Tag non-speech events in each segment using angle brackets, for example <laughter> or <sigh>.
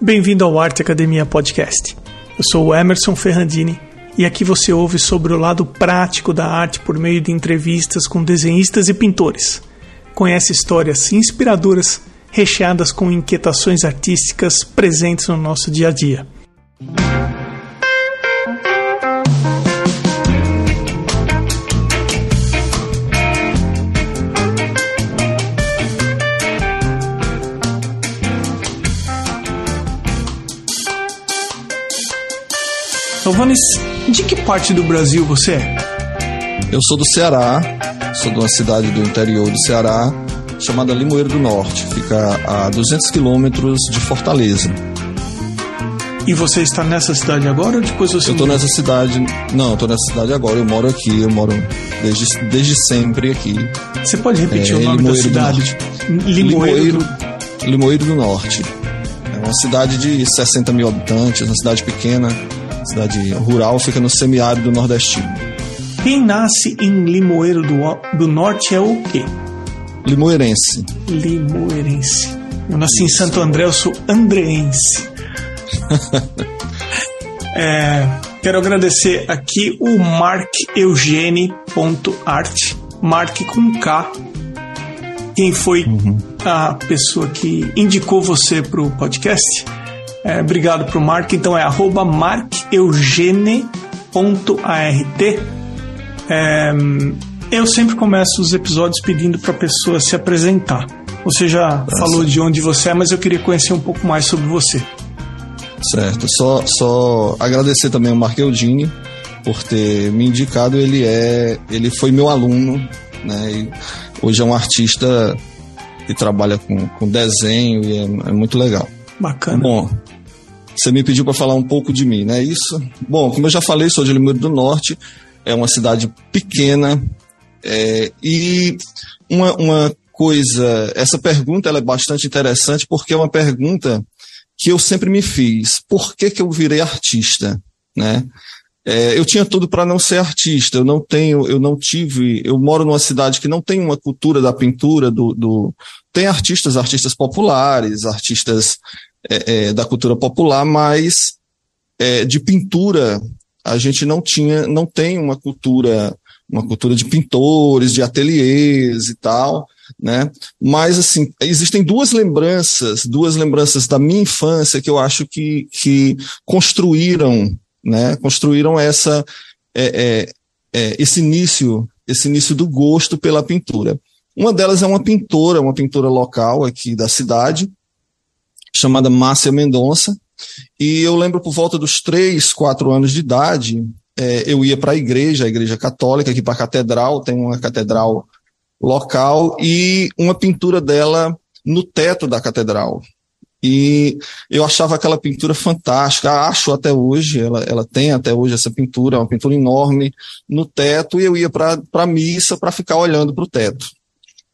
Bem-vindo ao Arte Academia Podcast. Eu sou o Emerson Ferrandini e aqui você ouve sobre o lado prático da arte por meio de entrevistas com desenhistas e pintores. Conhece histórias inspiradoras recheadas com inquietações artísticas presentes no nosso dia a dia. Giovanni, de que parte do Brasil você é? Eu sou do Ceará, sou de uma cidade do interior do Ceará, chamada Limoeiro do Norte. Fica a 200 quilômetros de Fortaleza. E você está nessa cidade agora ou depois você... Eu estou nessa cidade... Não, eu estou nessa cidade agora. Eu moro aqui, eu moro desde, desde sempre aqui. Você pode repetir é, o nome Limoeiro da cidade? Limoeiro... Limoeiro... Limoeiro do Norte. É uma cidade de 60 mil habitantes, uma cidade pequena cidade rural, fica no semiárido nordestino. Quem nasce em Limoeiro do, do Norte é o quê? Limoeirense. Limoeirense. Eu nasci em Santo André, eu sou andreense. <laughs> é, quero agradecer aqui o markeugene.art, Mark com K, quem foi uhum. a pessoa que indicou você para o podcast. É, obrigado pro Mark. Então é arroba markeugene.art. É, eu sempre começo os episódios pedindo para a pessoa se apresentar. Você já tá falou certo. de onde você é, mas eu queria conhecer um pouco mais sobre você. Certo. Só, só agradecer também ao Mark Eugene por ter me indicado. Ele é, ele foi meu aluno, né? E hoje é um artista que trabalha com, com desenho e é, é muito legal. Bacana. Bom, você me pediu para falar um pouco de mim, não é isso? Bom, como eu já falei, sou de Limoeiro do Norte, é uma cidade pequena é, e uma, uma coisa, essa pergunta ela é bastante interessante porque é uma pergunta que eu sempre me fiz. Por que, que eu virei artista, né? É, eu tinha tudo para não ser artista. Eu não tenho, eu não tive. Eu moro numa cidade que não tem uma cultura da pintura. Do, do tem artistas, artistas populares, artistas é, é, da cultura popular, mas é, de pintura a gente não tinha, não tem uma cultura, uma cultura de pintores, de ateliês e tal, né? Mas assim existem duas lembranças, duas lembranças da minha infância que eu acho que, que construíram, né? Construíram essa é, é, é esse início, esse início do gosto pela pintura. Uma delas é uma pintora, uma pintora local aqui da cidade, chamada Márcia Mendonça. E eu lembro por volta dos três, quatro anos de idade, é, eu ia para a igreja, a igreja católica, aqui para a catedral, tem uma catedral local, e uma pintura dela no teto da catedral. E eu achava aquela pintura fantástica, acho até hoje, ela, ela tem até hoje essa pintura, uma pintura enorme no teto, e eu ia para a missa para ficar olhando para o teto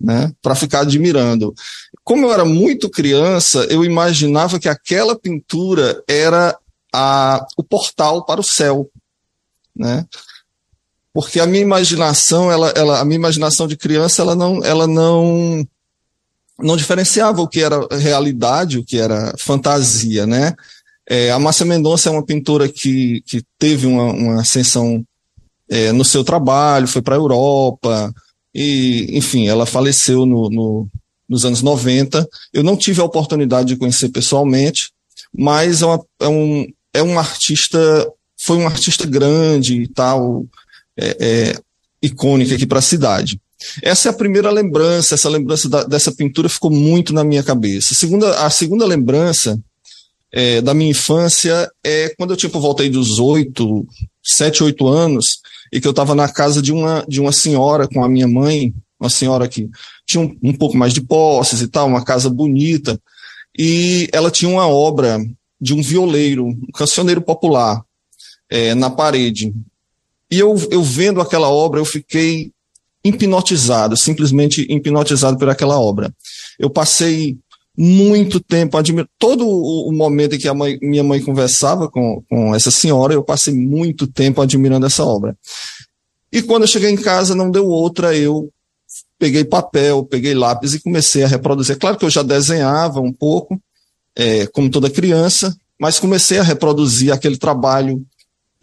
né, para ficar admirando. Como eu era muito criança, eu imaginava que aquela pintura era a, o portal para o céu, né? Porque a minha imaginação, ela, ela, a minha imaginação de criança, ela não, ela não, não diferenciava o que era realidade, o que era fantasia, né? É, a Márcia Mendonça é uma pintora que, que teve uma, uma ascensão é, no seu trabalho, foi para a Europa, e, enfim, ela faleceu no, no, nos anos 90. Eu não tive a oportunidade de conhecer pessoalmente, mas é, uma, é, um, é um artista, foi um artista grande e tal, é, é, icônica aqui para a cidade. Essa é a primeira lembrança, essa lembrança da, dessa pintura ficou muito na minha cabeça. Segunda, a segunda lembrança é, da minha infância é quando eu volta aí dos oito, sete, oito anos, e que eu estava na casa de uma, de uma senhora com a minha mãe, uma senhora que tinha um, um pouco mais de posses e tal, uma casa bonita, e ela tinha uma obra de um violeiro, um cancioneiro popular, é, na parede. E eu, eu vendo aquela obra, eu fiquei hipnotizado, simplesmente hipnotizado por aquela obra. Eu passei muito tempo admirando. Todo o, momento em que mãe, minha mãe conversava com, com essa senhora, eu passei muito tempo admirando essa obra. E quando eu cheguei em casa, não deu outra, eu peguei papel, peguei lápis e comecei a reproduzir. Claro que eu já desenhava um pouco, é, como toda criança, mas comecei a reproduzir aquele trabalho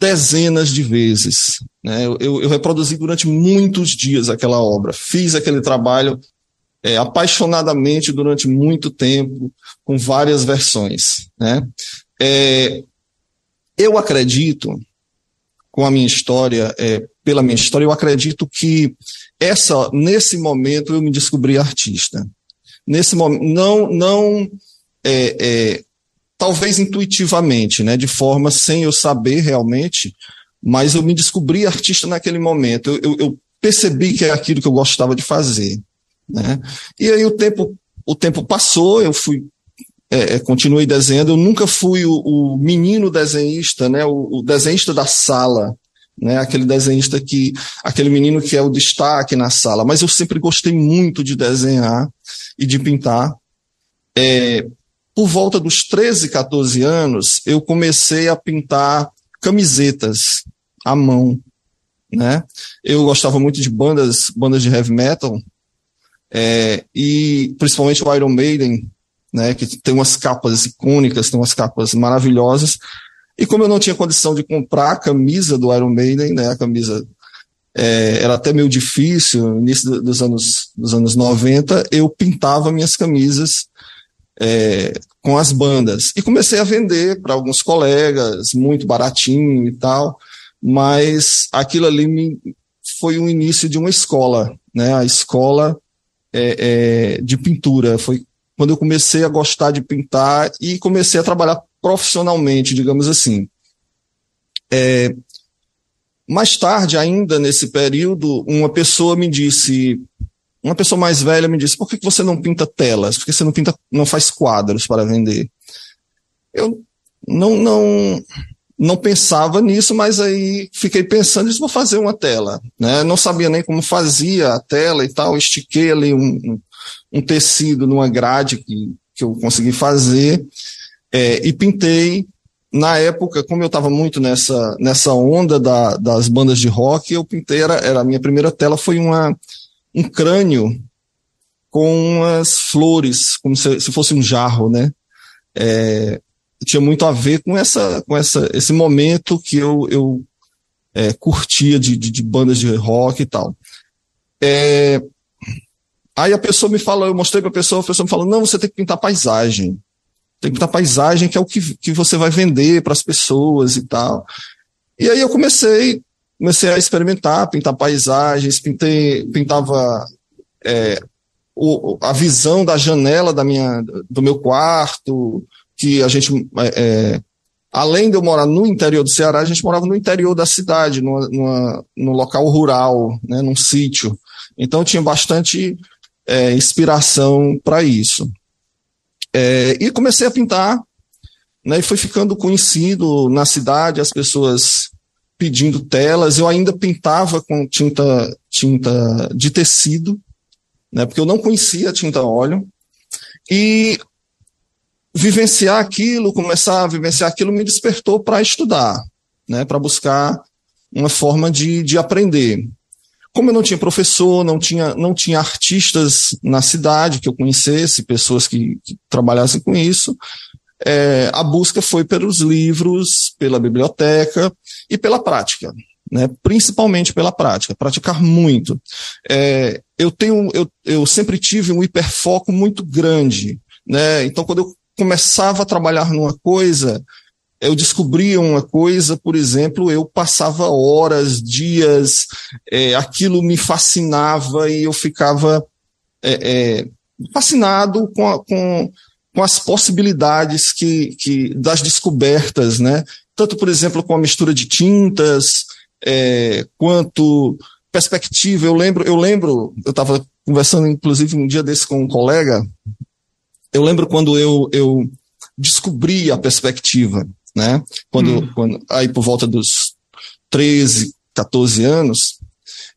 dezenas de vezes. Né? Eu, eu, reproduzi durante muitos dias aquela obra, fiz aquele trabalho é, apaixonadamente durante muito tempo, com várias versões. Né? É, eu acredito, com a minha história, é, pela minha história, eu acredito que essa, nesse momento eu me descobri artista. Nesse momento, não, não é, é, talvez intuitivamente, né, de forma sem eu saber realmente, mas eu me descobri artista naquele momento. Eu, eu, eu percebi que é aquilo que eu gostava de fazer, né? E aí o tempo, o tempo passou, eu fui é, é continuei desenhando. Eu nunca fui o, o menino desenhista, né? O, o, desenhista da sala, né? Aquele desenhista que, aquele menino que é o destaque na sala. Mas eu sempre gostei muito de desenhar e de pintar. É, por volta dos 13, 14 anos, eu comecei a pintar camisetas à mão, né? Eu gostava muito de bandas, bandas de heavy metal, é, e principalmente o Iron Maiden, né? Que tem umas capas icônicas, tem umas capas maravilhosas. E como eu não tinha condição de comprar a camisa do Iron Maiden, né? A camisa é, era até meio difícil, no início dos anos, dos anos 90, eu pintava minhas camisas é, com as bandas. E comecei a vender para alguns colegas, muito baratinho e tal, mas aquilo ali me, foi o início de uma escola, né? A escola é, é, de pintura. Foi quando eu comecei a gostar de pintar e comecei a trabalhar profissionalmente, digamos assim. É, mais tarde, ainda nesse período, uma pessoa me disse: uma pessoa mais velha me disse: por que você não pinta telas? Por que você não pinta, não faz quadros para vender? Eu não, não, não pensava nisso, mas aí fiquei pensando, vou fazer uma tela. Né? Não sabia nem como fazia a tela e tal, estiquei ali um, um tecido numa grade que, que eu consegui fazer é, e pintei. Na época, como eu estava muito nessa, nessa onda da, das bandas de rock, eu pintei, era, era a minha primeira tela foi uma, um crânio com as flores, como se, se fosse um jarro, né? É, tinha muito a ver com essa, com essa, esse momento que eu, eu é, curtia de, de, de, bandas de rock e tal. É, aí a pessoa me falou, eu mostrei para a pessoa, a pessoa me falou, não, você tem que pintar paisagem. Tem pintar paisagem, que é o que, que você vai vender para as pessoas e tal. E aí eu comecei, comecei a experimentar, pintar paisagens, pintei, pintava é, o, a visão da janela da minha, do meu quarto, que a gente, é, é, além de eu morar no interior do Ceará, a gente morava no interior da cidade, numa, numa, num local rural, né, num sítio. Então tinha bastante é, inspiração para isso. É, e comecei a pintar, né, e foi ficando conhecido na cidade, as pessoas pedindo telas. Eu ainda pintava com tinta, tinta de tecido, né, porque eu não conhecia tinta óleo. E vivenciar aquilo, começar a vivenciar aquilo, me despertou para estudar, né, para buscar uma forma de, de aprender. Como eu não tinha professor, não tinha, não tinha artistas na cidade que eu conhecesse, pessoas que, que trabalhassem com isso, é, a busca foi pelos livros, pela biblioteca e pela prática, né? principalmente pela prática, praticar muito. É, eu, tenho, eu, eu sempre tive um hiperfoco muito grande. Né? Então, quando eu começava a trabalhar numa coisa, eu descobria uma coisa, por exemplo, eu passava horas, dias, é, aquilo me fascinava e eu ficava é, é, fascinado com, a, com, com as possibilidades que, que das descobertas, né? Tanto, por exemplo, com a mistura de tintas, é, quanto perspectiva. Eu lembro, eu lembro, eu estava conversando, inclusive, um dia desse com um colega. Eu lembro quando eu, eu descobri a perspectiva, né? Quando, hum. quando aí por volta dos 13, 14 anos,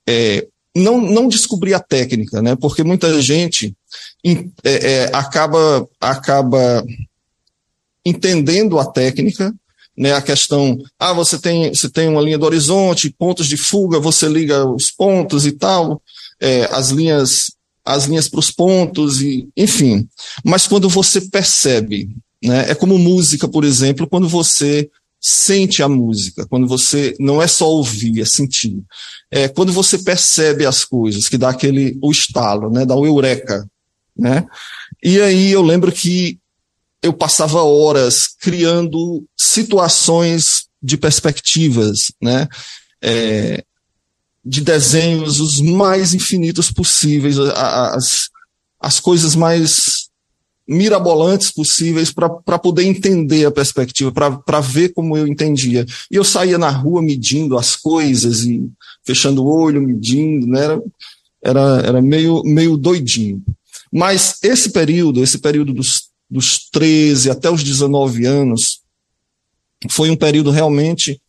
é, não, não descobri a técnica, né? Porque muita gente é, é, acaba, acaba entendendo a técnica, né, a questão, ah, você tem, você tem uma linha do horizonte, pontos de fuga, você liga os pontos e tal, é, as linhas as linhas para os pontos, e enfim. Mas quando você percebe Né? É como música, por exemplo, quando você sente a música, quando você não é só ouvir, é sentir. É quando você percebe as coisas, que dá aquele o estalo, né? Dá o eureka, né? E aí eu lembro que eu passava horas criando situações de perspectivas, né? É, de desenhos os mais infinitos possíveis, as, as coisas mais mirabolantes possíveis para poder entender a perspectiva, para ver como eu entendia. E eu saía na rua medindo as coisas e fechando o olho, medindo, né? era, era, era meio, meio doidinho. Mas esse período, esse período dos, dos 13 até os 19 anos, foi um período realmente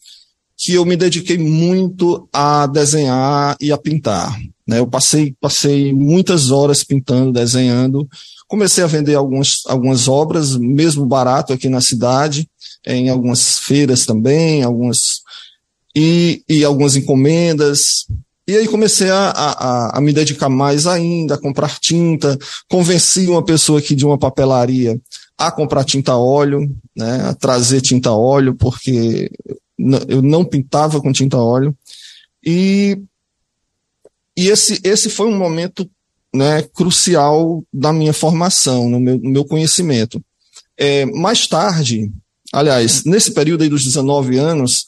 que eu me dediquei muito a desenhar e a pintar. Né? Eu passei, passei muitas horas pintando, desenhando. Comecei a vender algumas, algumas obras, mesmo barato aqui na cidade, em algumas feiras também, algumas e, e algumas encomendas. E aí comecei a, a, a, me dedicar mais ainda, a comprar tinta. Convenci uma pessoa aqui de uma papelaria a comprar tinta óleo, né, a trazer tinta óleo, porque eu não pintava com tinta óleo. E, e esse, esse foi um momento né, crucial da minha formação, no meu, no meu conhecimento. É, mais tarde, aliás, nesse período aí dos 19 anos,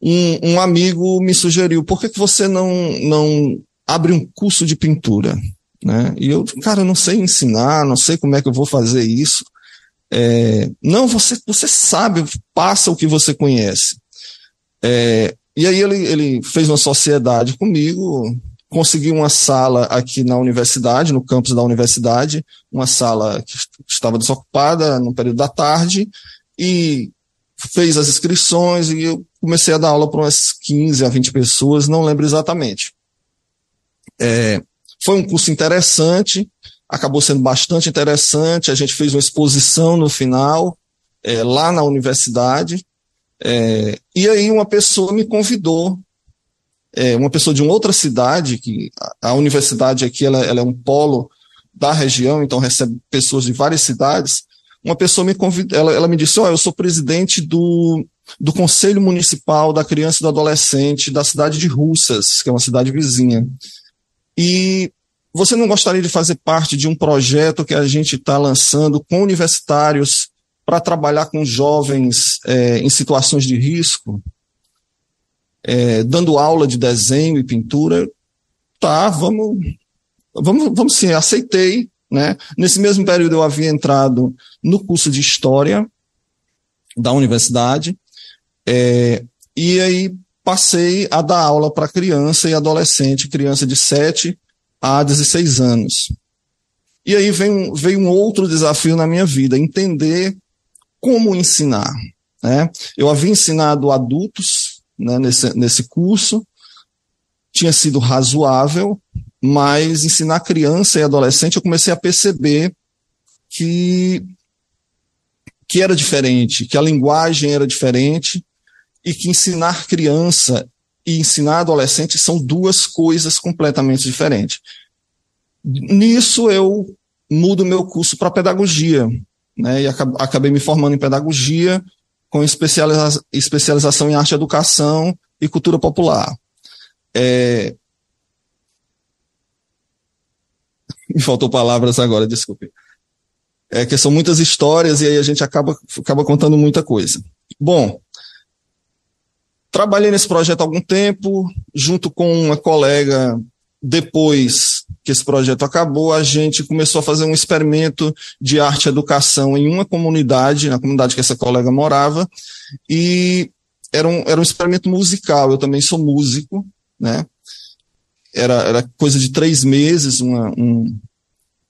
um, um amigo me sugeriu, por que, que você não, não abre um curso de pintura? Né? E eu, cara, eu não sei ensinar, não sei como é que eu vou fazer isso. É, não, você, você sabe, passa o que você conhece. É, e aí ele, ele fez uma sociedade comigo, conseguiu uma sala aqui na universidade, no campus da universidade, uma sala que estava desocupada no período da tarde, e fez as inscrições e eu comecei a dar aula para umas 15 a 20 pessoas, não lembro exatamente. É, foi um curso interessante, acabou sendo bastante interessante, a gente fez uma exposição no final, é, lá na universidade, é, e aí uma pessoa me convidou, é, uma pessoa de uma outra cidade, que a, a universidade aqui ela, ela é um polo da região, então recebe pessoas de várias cidades, uma pessoa me convidou, ela, ela me disse, oh, eu sou presidente do, do Conselho Municipal da Criança e do Adolescente da cidade de Russas, que é uma cidade vizinha. E você não gostaria de fazer parte de um projeto que a gente está lançando com universitários para trabalhar com jovens é, em situações de risco, é, dando aula de desenho e pintura? Tá, vamos, vamos, vamos sim, aceitei. Né? Nesse mesmo período, eu havia entrado no curso de História da universidade, é, e aí passei a dar aula para criança e adolescente, criança de 7 a 16 anos. E aí veio, veio um outro desafio na minha vida, entender como ensinar. Né? Eu havia ensinado adultos né, nesse, nesse curso, tinha sido razoável, mas ensinar criança e adolescente eu comecei a perceber que, que era diferente, que a linguagem era diferente e que ensinar criança e ensinar adolescente são duas coisas completamente diferentes. Nisso eu mudo meu curso para pedagogia, né, e acabei me formando em pedagogia com especializa especialização em arte educação e cultura popular. É, Me <laughs> faltou palavras agora, desculpe. É que são muitas histórias e aí a gente acaba, acaba contando muita coisa. Bom, trabalhei nesse projeto há algum tempo, junto com uma colega, depois que esse projeto acabou, a gente começou a fazer um experimento de arte e educação em uma comunidade, na comunidade que essa colega morava, e era um, era um experimento musical. Eu também sou músico, né? era, era coisa de três meses, uma, um,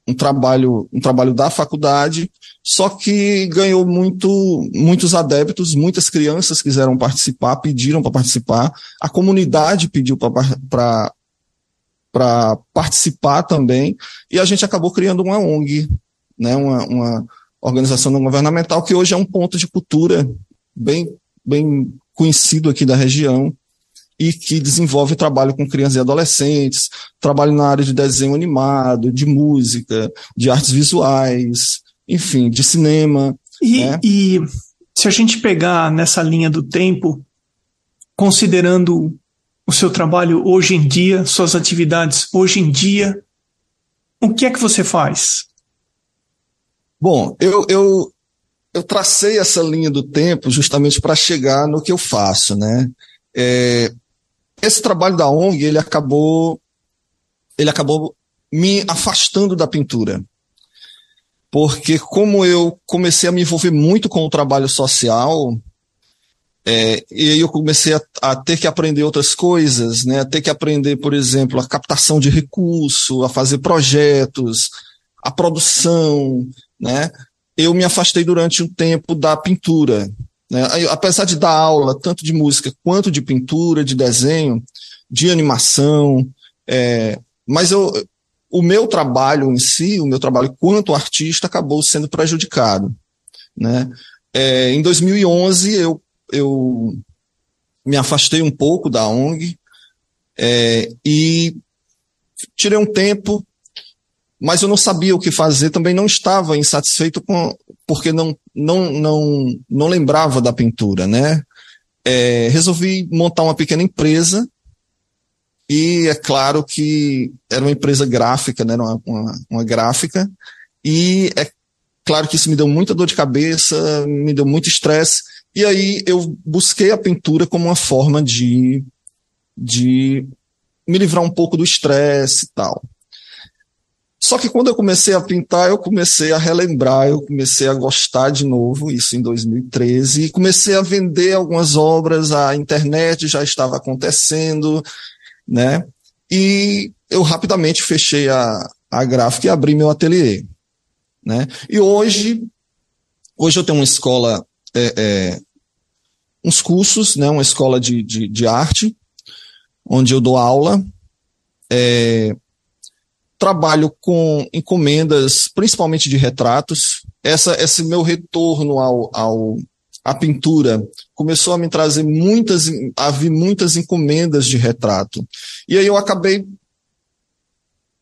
um trabalho um trabalho da faculdade, só que ganhou muito, muitos adeptos, muitas crianças quiseram participar, pediram para participar, a comunidade pediu para participar também, e a gente acabou criando uma ONG, né, uma, uma organização não governamental que hoje é um ponto de cultura bem, bem conhecido aqui da região, e que desenvolve trabalho com crianças e adolescentes, trabalho na área de desenho animado, de música, de artes visuais, enfim, de cinema. E, né? e se a gente pegar nessa linha do tempo, considerando o seu trabalho hoje em dia, suas atividades hoje em dia, o que é que você faz? Bom, eu, eu, eu tracei essa linha do tempo justamente para chegar no que eu faço, né? É, esse trabalho da ONG, ele acabou, ele acabou me afastando da pintura. Porque como eu comecei a me envolver muito com o trabalho social, é, e aí eu comecei a, a, ter que aprender outras coisas, né? A ter que aprender, por exemplo, a captação de recurso, a fazer projetos, a produção, né? Eu me afastei durante um tempo da pintura. Né? Apesar de dar aula tanto de música quanto de pintura, de desenho, de animação, é, mas eu, o meu trabalho em si, o meu trabalho quanto artista, acabou sendo prejudicado. Né? É, em 2011, eu eu me afastei um pouco da ONG é, e tirei um tempo, mas eu não sabia o que fazer, também não estava insatisfeito com, porque não, não, não, não lembrava da pintura, né? É, resolvi montar uma pequena empresa e é claro que era uma empresa gráfica, né? Uma, uma, uma gráfica e é claro que isso me deu muita dor de cabeça, me deu muito estresse e aí eu busquei a pintura como uma forma de, de me livrar um pouco do estresse e tal. Só que quando eu comecei a pintar, eu comecei a relembrar, eu comecei a gostar de novo, isso em 2013, e comecei a vender algumas obras, a internet já estava acontecendo, né? E eu rapidamente fechei a, a gráfica e abri meu ateliê, né? E hoje, hoje eu tenho uma escola é, é, uns cursos, né, uma escola de, de, de arte, onde eu dou aula. É, trabalho com encomendas, principalmente de retratos. Essa, esse meu retorno ao, ao, à pintura começou a me trazer muitas, a vir muitas encomendas de retrato. E aí eu acabei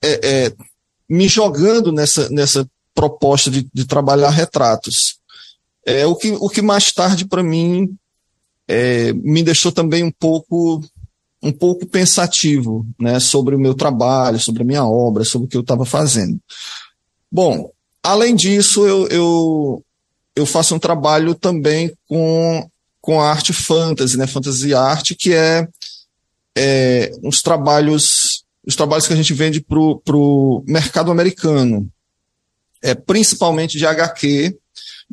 é, é, me jogando nessa, nessa proposta de, de trabalhar retratos. É, o, que, o que mais tarde, para mim, é, me deixou também um pouco um pouco pensativo né, sobre o meu trabalho, sobre a minha obra, sobre o que eu estava fazendo. Bom, além disso, eu, eu, eu faço um trabalho também com, com a arte fantasy, né, fantasy arte, que é, é uns trabalhos, os trabalhos que a gente vende para o mercado americano, é, principalmente de HQ,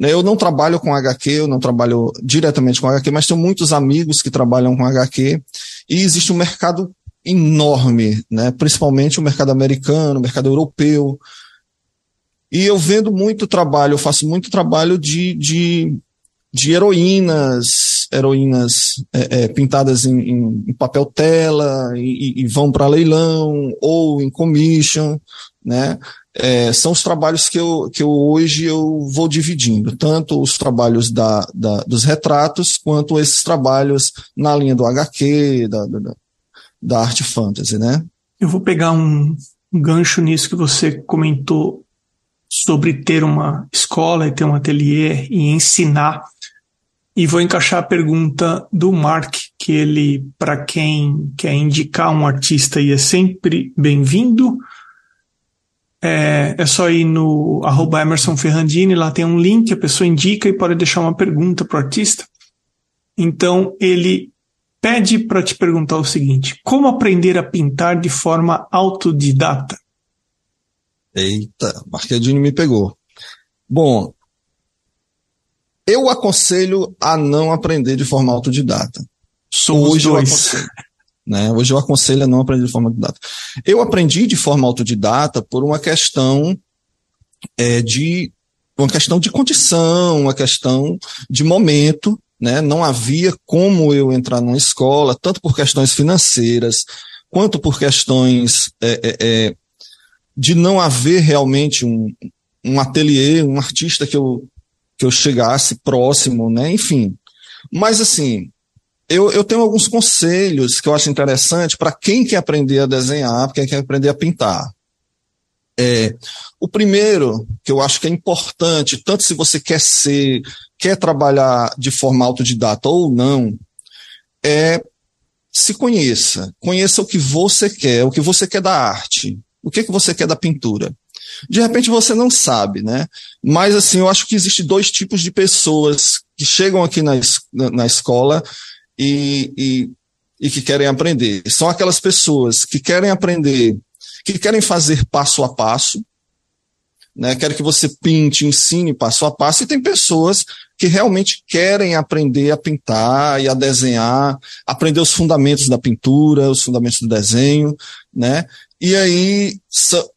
eu não trabalho com HQ, eu não trabalho diretamente com HQ, mas tenho muitos amigos que trabalham com HQ e existe um mercado enorme, né, principalmente o mercado americano, o mercado europeu. E eu vendo muito trabalho, eu faço muito trabalho de, de, de heroínas, heroínas é, é, pintadas em, em, em, papel tela e, e vão para leilão ou em commission, né? É, são os trabalhos que eu, que eu hoje eu vou dividindo, tanto os trabalhos da, da dos retratos, quanto esses trabalhos na linha do HQ, da, da, da arte fantasy, né? Eu vou pegar um, gancho nisso que você comentou sobre ter uma escola e ter um ateliê e ensinar. E vou encaixar a pergunta do Mark, que ele, para quem quer indicar um artista e é sempre bem-vindo, é, é só ir no arroba Emerson Ferrandini, lá tem um link, a pessoa indica e pode deixar uma pergunta para o artista. Então ele pede para te perguntar o seguinte: como aprender a pintar de forma autodidata? Eita, Marquedini me pegou. Bom, eu aconselho a não aprender de forma autodidata. Somos Hoje dois. Né? Hoje eu aconselho a não aprender de forma autodidata. Eu aprendi de forma autodidata por uma questão é, de uma questão de condição, uma questão de momento, né? Não havia como eu entrar numa escola, tanto por questões financeiras, quanto por questões é, é, é de não haver realmente um, um ateliê, um artista que eu, que eu chegasse próximo, né? Enfim. Mas assim, eu, eu tenho alguns conselhos que eu acho interessante para quem quer aprender a desenhar, quem quer aprender a pintar. É, o primeiro, que eu acho que é importante, tanto se você quer ser, quer trabalhar de forma autodidata ou não, é se conheça. Conheça o que você quer, o que você quer da arte, o que, que você quer da pintura. De repente você não sabe, né? Mas assim, eu acho que existe dois tipos de pessoas que chegam aqui na, na escola e, e, e que querem aprender. São aquelas pessoas que querem aprender que querem fazer passo a passo, né? Querem que você pinte, ensine passo a passo, e tem pessoas que realmente querem aprender a pintar e a desenhar, aprender os fundamentos da pintura, os fundamentos do desenho, né? E aí,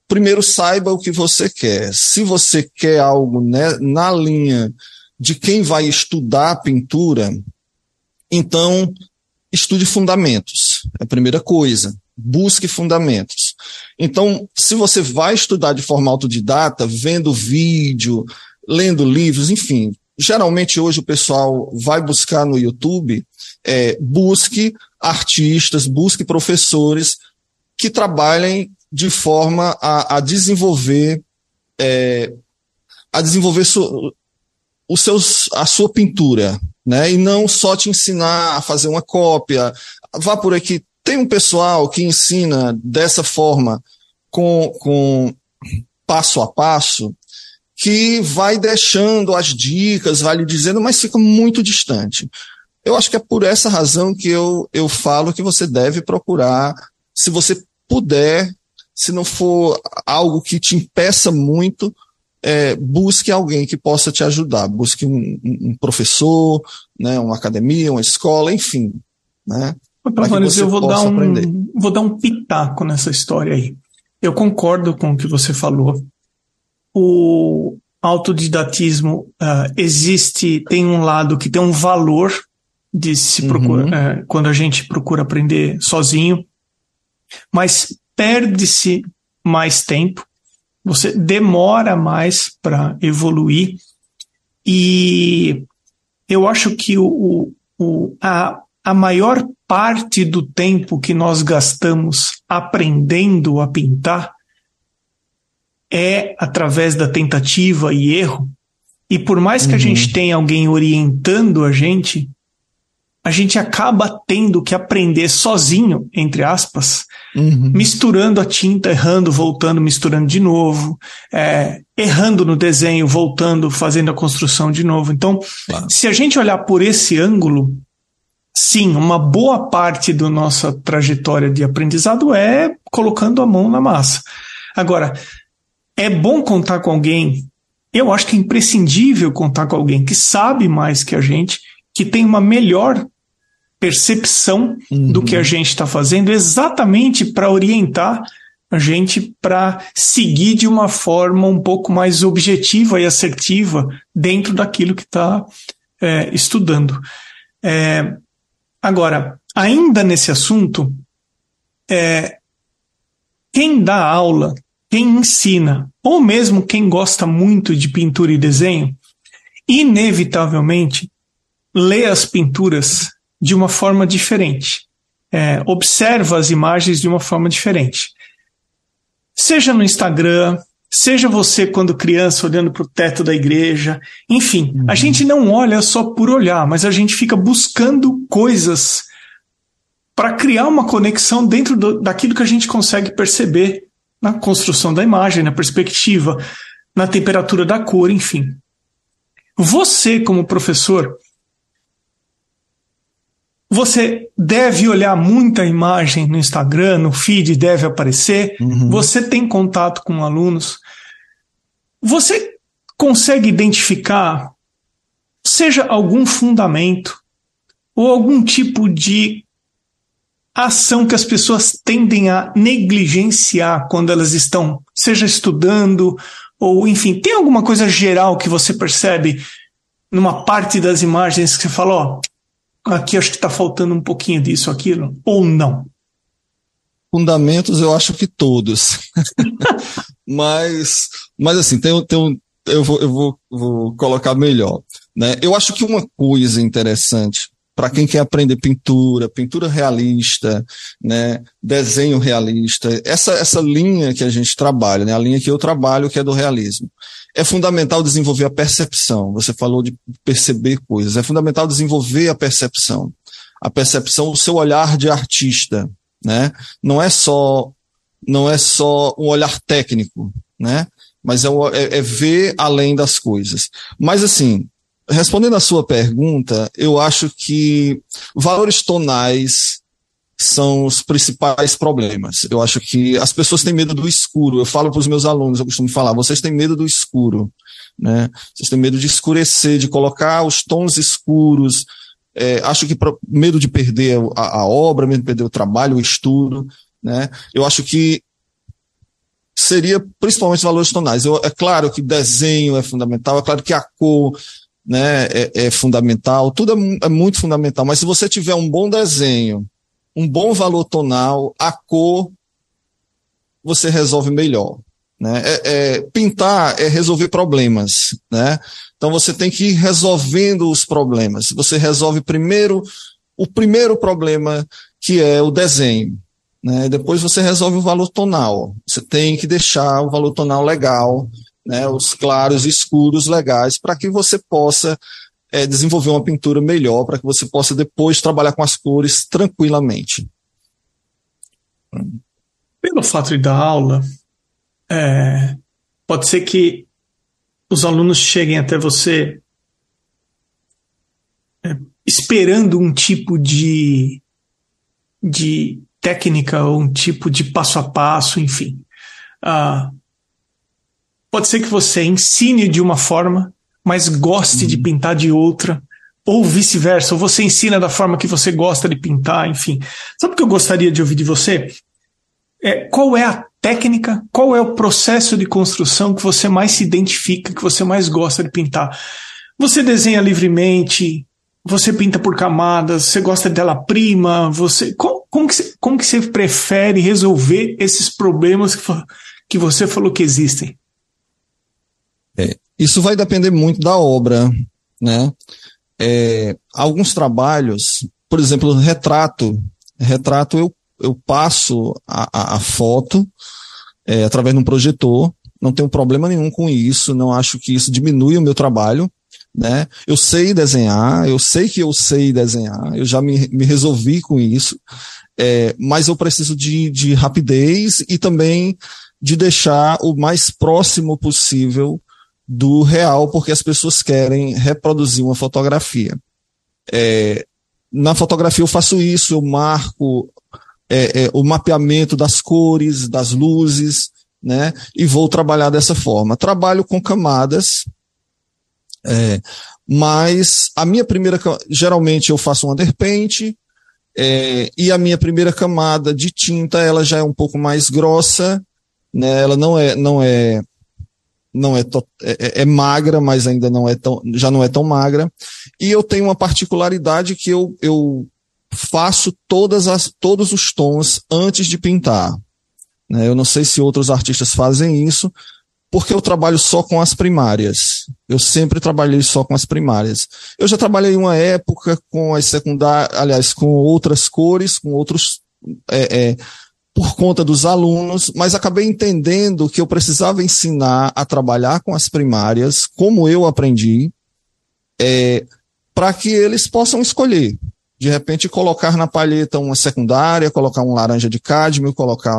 primeiro saiba o que você quer. Se você quer algo né, na linha de quem vai estudar pintura, então estude fundamentos. É a primeira coisa. Busque fundamentos. Então, se você vai estudar de forma autodidata, vendo vídeo, lendo livros, enfim, geralmente hoje o pessoal vai buscar no YouTube, é, busque artistas, busque professores que trabalhem de forma a, a desenvolver é, a desenvolver su, os seus, a sua pintura, né? E não só te ensinar a fazer uma cópia. Vá por aqui, tem um pessoal que ensina dessa forma, com, com passo a passo, que vai deixando as dicas, vai lhe dizendo, mas fica muito distante. Eu acho que é por essa razão que eu, eu falo que você deve procurar, se você puder, se não for algo que te impeça muito, é, busque alguém que possa te ajudar, busque um, um professor, né, uma academia, uma escola, enfim, né? Mas eu vou dar, um, vou dar um pitaco nessa história aí. Eu concordo com o que você falou. O autodidatismo uh, existe, tem um lado que tem um valor de se procura, uhum. uh, quando a gente procura aprender sozinho, mas perde-se mais tempo, você demora mais para evoluir e eu acho que o, o, a, a maior parte do tempo que nós gastamos aprendendo a pintar é através da tentativa e erro. E por mais que uhum. a gente tenha alguém orientando a gente, a gente acaba tendo que aprender sozinho, entre aspas, uhum. misturando a tinta, errando, voltando, misturando de novo, é, errando no desenho, voltando, fazendo a construção de novo. Então, claro. se a gente olhar por esse ângulo, sim, uma boa parte da nossa trajetória de aprendizado é colocando a mão na massa. Agora, é bom contar com alguém. Eu acho que é imprescindível contar com alguém que sabe mais que a gente, que tem uma melhor percepção uhum. do que a gente está fazendo, exatamente para orientar a gente para seguir de uma forma um pouco mais objetiva e assertiva dentro daquilo que está é, estudando. É, Agora, ainda nesse assunto, é, quem dá aula, quem ensina, ou mesmo quem gosta muito de pintura e desenho, inevitavelmente lê as pinturas de uma forma diferente. É, observa as imagens de uma forma diferente. Seja no Instagram, Seja você quando criança olhando para o teto da igreja, enfim, uhum. a gente não olha só por olhar, mas a gente fica buscando coisas para criar uma conexão dentro do, daquilo que a gente consegue perceber na construção da imagem, na perspectiva, na temperatura da cor, enfim. Você, como professor, você deve olhar muita imagem no Instagram, no feed deve aparecer. Uhum. Você tem contato com alunos. Você consegue identificar, seja algum fundamento ou algum tipo de ação que as pessoas tendem a negligenciar quando elas estão, seja estudando ou enfim, tem alguma coisa geral que você percebe numa parte das imagens que você fala, ó, aqui acho que está faltando um pouquinho disso, aquilo, ou não? Fundamentos eu acho que todos. <laughs> mas, mas assim, tem, tem um, eu, vou, eu vou, vou colocar melhor. Né? Eu acho que uma coisa interessante para quem quer aprender pintura, pintura realista, né, desenho realista, essa, essa linha que a gente trabalha, né, a linha que eu trabalho, que é do realismo. É fundamental desenvolver a percepção. Você falou de perceber coisas. É fundamental desenvolver a percepção. A percepção, o seu olhar de artista, né? Não é só não é só um olhar técnico, né? Mas é, é, é ver além das coisas. Mas assim, respondendo à sua pergunta, eu acho que valores tonais são os principais problemas. Eu acho que as pessoas têm medo do escuro. Eu falo para os meus alunos, eu costumo falar, vocês têm medo do escuro, né? Vocês têm medo de escurecer, de colocar os tons escuros. É, acho que medo de perder a, a, obra, medo de perder o trabalho, o estudo, né? Eu acho que seria principalmente valores tonais. Eu, é claro que desenho é fundamental, é claro que a cor né, é, é fundamental, tudo é, é muito fundamental, mas se você tiver um bom desenho, um bom valor tonal, a cor você resolve melhor. Né? É, é, pintar é resolver problemas. Né? Então você tem que ir resolvendo os problemas. Você resolve primeiro o primeiro problema, que é o desenho. Né? Depois você resolve o valor tonal. Você tem que deixar o valor tonal legal, né? os claros e escuros legais, para que você possa é, desenvolver uma pintura melhor para que você possa depois trabalhar com as cores tranquilamente. Pelo fato de dar aula, é, pode ser que os alunos cheguem até você é, esperando um tipo de, de técnica ou um tipo de passo a passo, enfim. Ah, pode ser que você ensine de uma forma mas goste uhum. de pintar de outra, ou vice-versa, ou você ensina da forma que você gosta de pintar, enfim. Sabe o que eu gostaria de ouvir de você? É, qual é a técnica, qual é o processo de construção que você mais se identifica, que você mais gosta de pintar? Você desenha livremente, você pinta por camadas, você gosta dela prima, você como, como, que, você, como que você prefere resolver esses problemas que, que você falou que existem? É, isso vai depender muito da obra, né? É, alguns trabalhos, por exemplo, retrato. Retrato eu, eu passo a, a, a foto é, através de um projetor, não tenho problema nenhum com isso, não acho que isso diminui o meu trabalho, né? Eu sei desenhar, eu sei que eu sei desenhar, eu já me, me resolvi com isso, é, mas eu preciso de, de rapidez e também de deixar o mais próximo possível do real, porque as pessoas querem reproduzir uma fotografia. É, na fotografia eu faço isso, eu marco é, é, o mapeamento das cores, das luzes, né? E vou trabalhar dessa forma. Trabalho com camadas, é, mas a minha primeira, geralmente eu faço um underpaint, é, e a minha primeira camada de tinta ela já é um pouco mais grossa, né? Ela não é, não é não é, é, é, é, magra, mas ainda não é tão, já não é tão magra. E eu tenho uma particularidade que eu, eu faço todas as, todos os tons antes de pintar. Né? Eu não sei se outros artistas fazem isso, porque eu trabalho só com as primárias. Eu sempre trabalhei só com as primárias. Eu já trabalhei uma época com as secundárias, aliás, com outras cores, com outros é, é, por conta dos alunos, mas acabei entendendo que eu precisava ensinar a trabalhar com as primárias, como eu aprendi, é, para que eles possam escolher. De repente, colocar na palheta uma secundária, colocar um laranja de cádmio, colocar,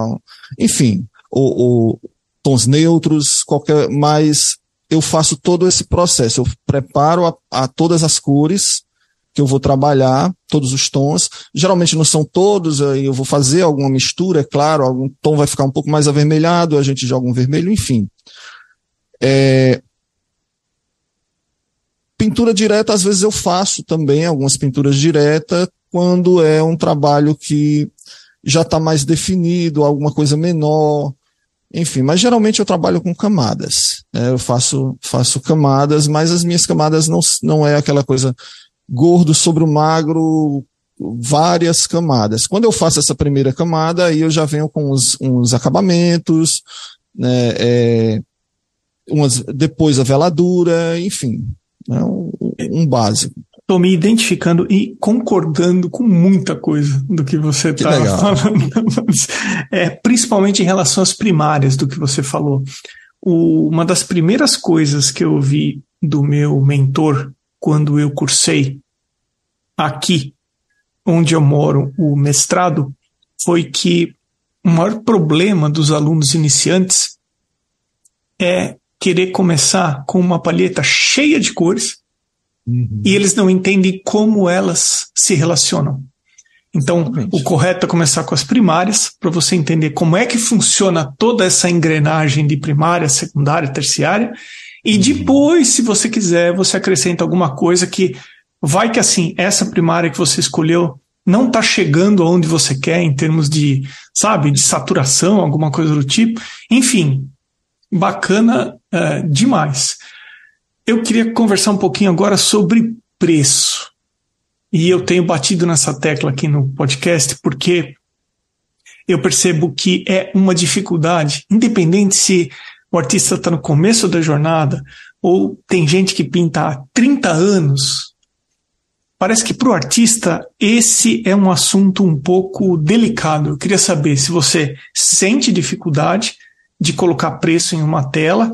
enfim, ou tons neutros, qualquer, mas eu faço todo esse processo. Eu preparo a, a todas as cores, que eu vou trabalhar, todos os tons. Geralmente não são todos, eu vou fazer alguma mistura, é claro, algum tom vai ficar um pouco mais avermelhado, a gente joga um vermelho, enfim. É... Pintura direta, às vezes eu faço também algumas pinturas diretas, quando é um trabalho que já está mais definido, alguma coisa menor, enfim, mas geralmente eu trabalho com camadas. Né? Eu faço, faço camadas, mas as minhas camadas não, não é aquela coisa gordo sobre o magro, várias camadas. Quando eu faço essa primeira camada, aí eu já venho com uns, uns acabamentos, né, é, umas, depois a veladura, enfim, né, um, um básico. Estou me identificando e concordando com muita coisa do que você está <laughs> falando, é, principalmente em relação às primárias do que você falou. O, uma das primeiras coisas que eu vi do meu mentor quando eu cursei aqui, onde eu moro, o mestrado, foi que o maior problema dos alunos iniciantes é querer começar com uma palheta cheia de cores uhum. e eles não entendem como elas se relacionam. Então, Exatamente. o correto é começar com as primárias, para você entender como é que funciona toda essa engrenagem de primária, secundária, terciária, e uhum. depois, se você quiser, você acrescenta alguma coisa que vai que assim, essa primária que você escolheu não está chegando aonde você quer em termos de, sabe, de saturação, alguma coisa do tipo. Enfim, bacana uh, demais. Eu queria conversar um pouquinho agora sobre preço. E eu tenho batido nessa tecla aqui no podcast porque eu percebo que é uma dificuldade, independente se o artista está no começo da jornada ou tem gente que pinta há 30 anos. Parece que para o artista esse é um assunto um pouco delicado. Eu queria saber se você sente dificuldade de colocar preço em uma tela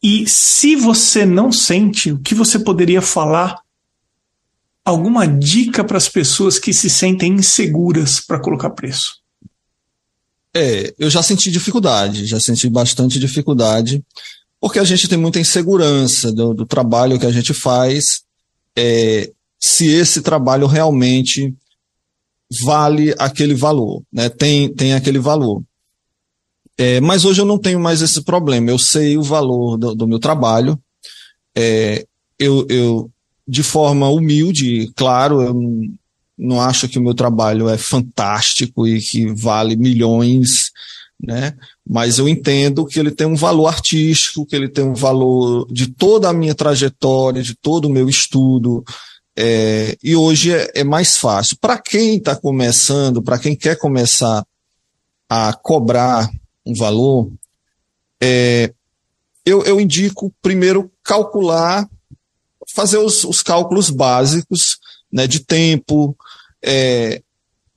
e se você não sente, o que você poderia falar? Alguma dica para as pessoas que se sentem inseguras para colocar preço? É, eu já senti dificuldade, já senti bastante dificuldade, porque a gente tem muita insegurança do, do trabalho que a gente faz, é, se esse trabalho realmente vale aquele valor, né? Tem, tem aquele valor. É, mas hoje eu não tenho mais esse problema. Eu sei o valor do, do meu trabalho. É, eu, eu, de forma humilde, claro, eu não, acho que o meu trabalho é fantástico e que vale milhões, né? Mas eu entendo que ele tem um valor artístico, que ele tem um valor de toda a minha trajetória, de todo o meu estudo. É, e hoje é, é mais fácil. Para quem está começando, para quem quer começar a cobrar um valor, é, eu, eu indico primeiro calcular, fazer os, os cálculos básicos né, de tempo. É,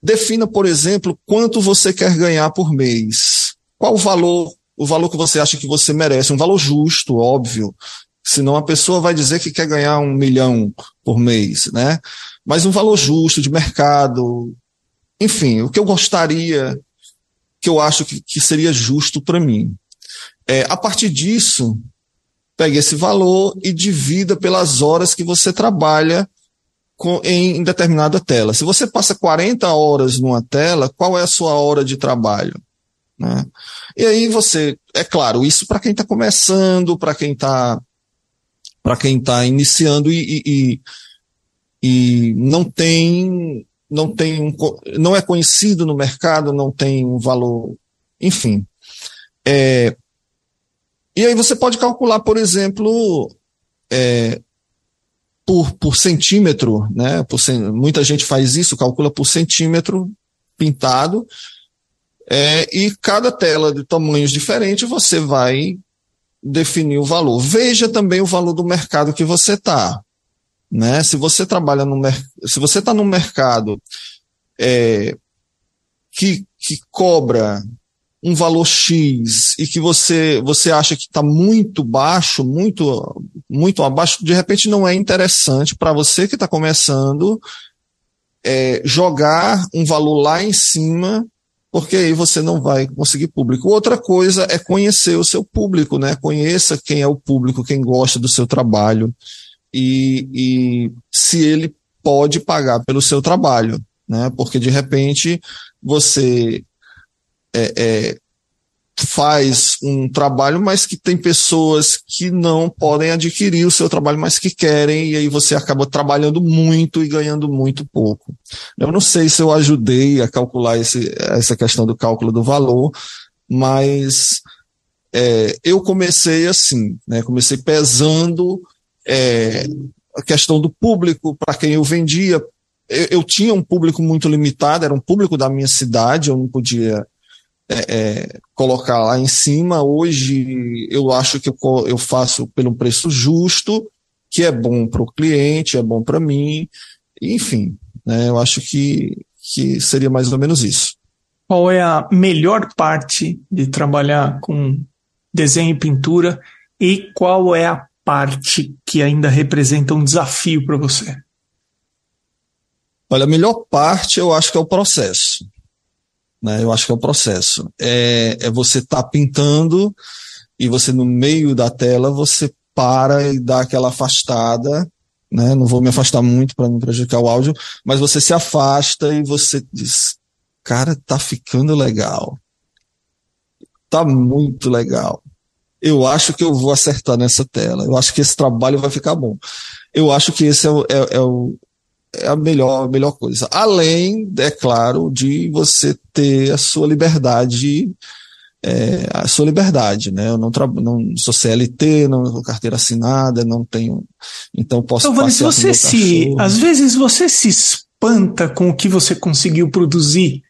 defina, por exemplo, quanto você quer ganhar por mês. Qual o valor, o valor que você acha que você merece? Um valor justo, óbvio. Senão a pessoa vai dizer que quer ganhar um milhão por mês, né? Mas um valor justo de mercado. Enfim, o que eu gostaria que eu acho que, que seria justo para mim. É, a partir disso, pegue esse valor e divida pelas horas que você trabalha com, em, determinada tela. Se você passa 40 horas numa tela, qual é a sua hora de trabalho? Né? E aí você, é claro, isso para quem está começando, para quem está para quem está iniciando e, e, e, não tem não tem um, não é conhecido no mercado, não tem um valor, enfim. É, e aí você pode calcular, por exemplo, é, por, por centímetro, né? Por, muita gente faz isso, calcula por centímetro pintado, é, e cada tela de tamanhos diferentes você vai definir o valor. Veja também o valor do mercado que você está. Né? Se você trabalha no se você está no mercado é, que, que cobra um valor X e que você, você acha que está muito baixo, muito, muito abaixo, de repente não é interessante para você que está começando é, jogar um valor lá em cima, porque aí você não vai conseguir público. Outra coisa é conhecer o seu público, né? Conheça quem é o público, quem gosta do seu trabalho e, e se ele pode pagar pelo seu trabalho, né? Porque de repente você é, é, faz um trabalho, mas que tem pessoas que não podem adquirir o seu trabalho, mas que querem, e aí você acaba trabalhando muito e ganhando muito pouco. Eu não sei se eu ajudei a calcular esse, essa questão do cálculo do valor, mas é, eu comecei assim, né? Comecei pesando é, a questão do público para quem eu vendia. Eu, eu, tinha um público muito limitado, era um público da minha cidade, eu não podia é, é, colocar lá em cima. Hoje eu acho que eu, eu faço pelo preço justo que é bom para o cliente, é bom para mim, enfim, né, eu acho que, que seria mais ou menos isso. Qual é a melhor parte de trabalhar com desenho e pintura e qual é a parte que ainda representa um desafio para você? Olha, a melhor parte eu acho que é o processo. Né? Eu acho que é o processo. É, é você estar tá pintando e você, no meio da tela, você para e dá aquela afastada. Né? Não vou me afastar muito para não prejudicar o áudio, mas você se afasta e você diz: Cara, tá ficando legal. Tá muito legal eu acho que eu vou acertar nessa tela. Eu acho que esse trabalho vai ficar bom. Eu acho que esse é, o, é, é, o, é a melhor, a melhor coisa. Além, é claro, de você ter a sua liberdade, é, a sua liberdade, né? Eu não, não sou CLT, não sou carteira assinada, não tenho. Então posso. Então, Vanessa, você se. Às vezes você se espanta com o que você conseguiu produzir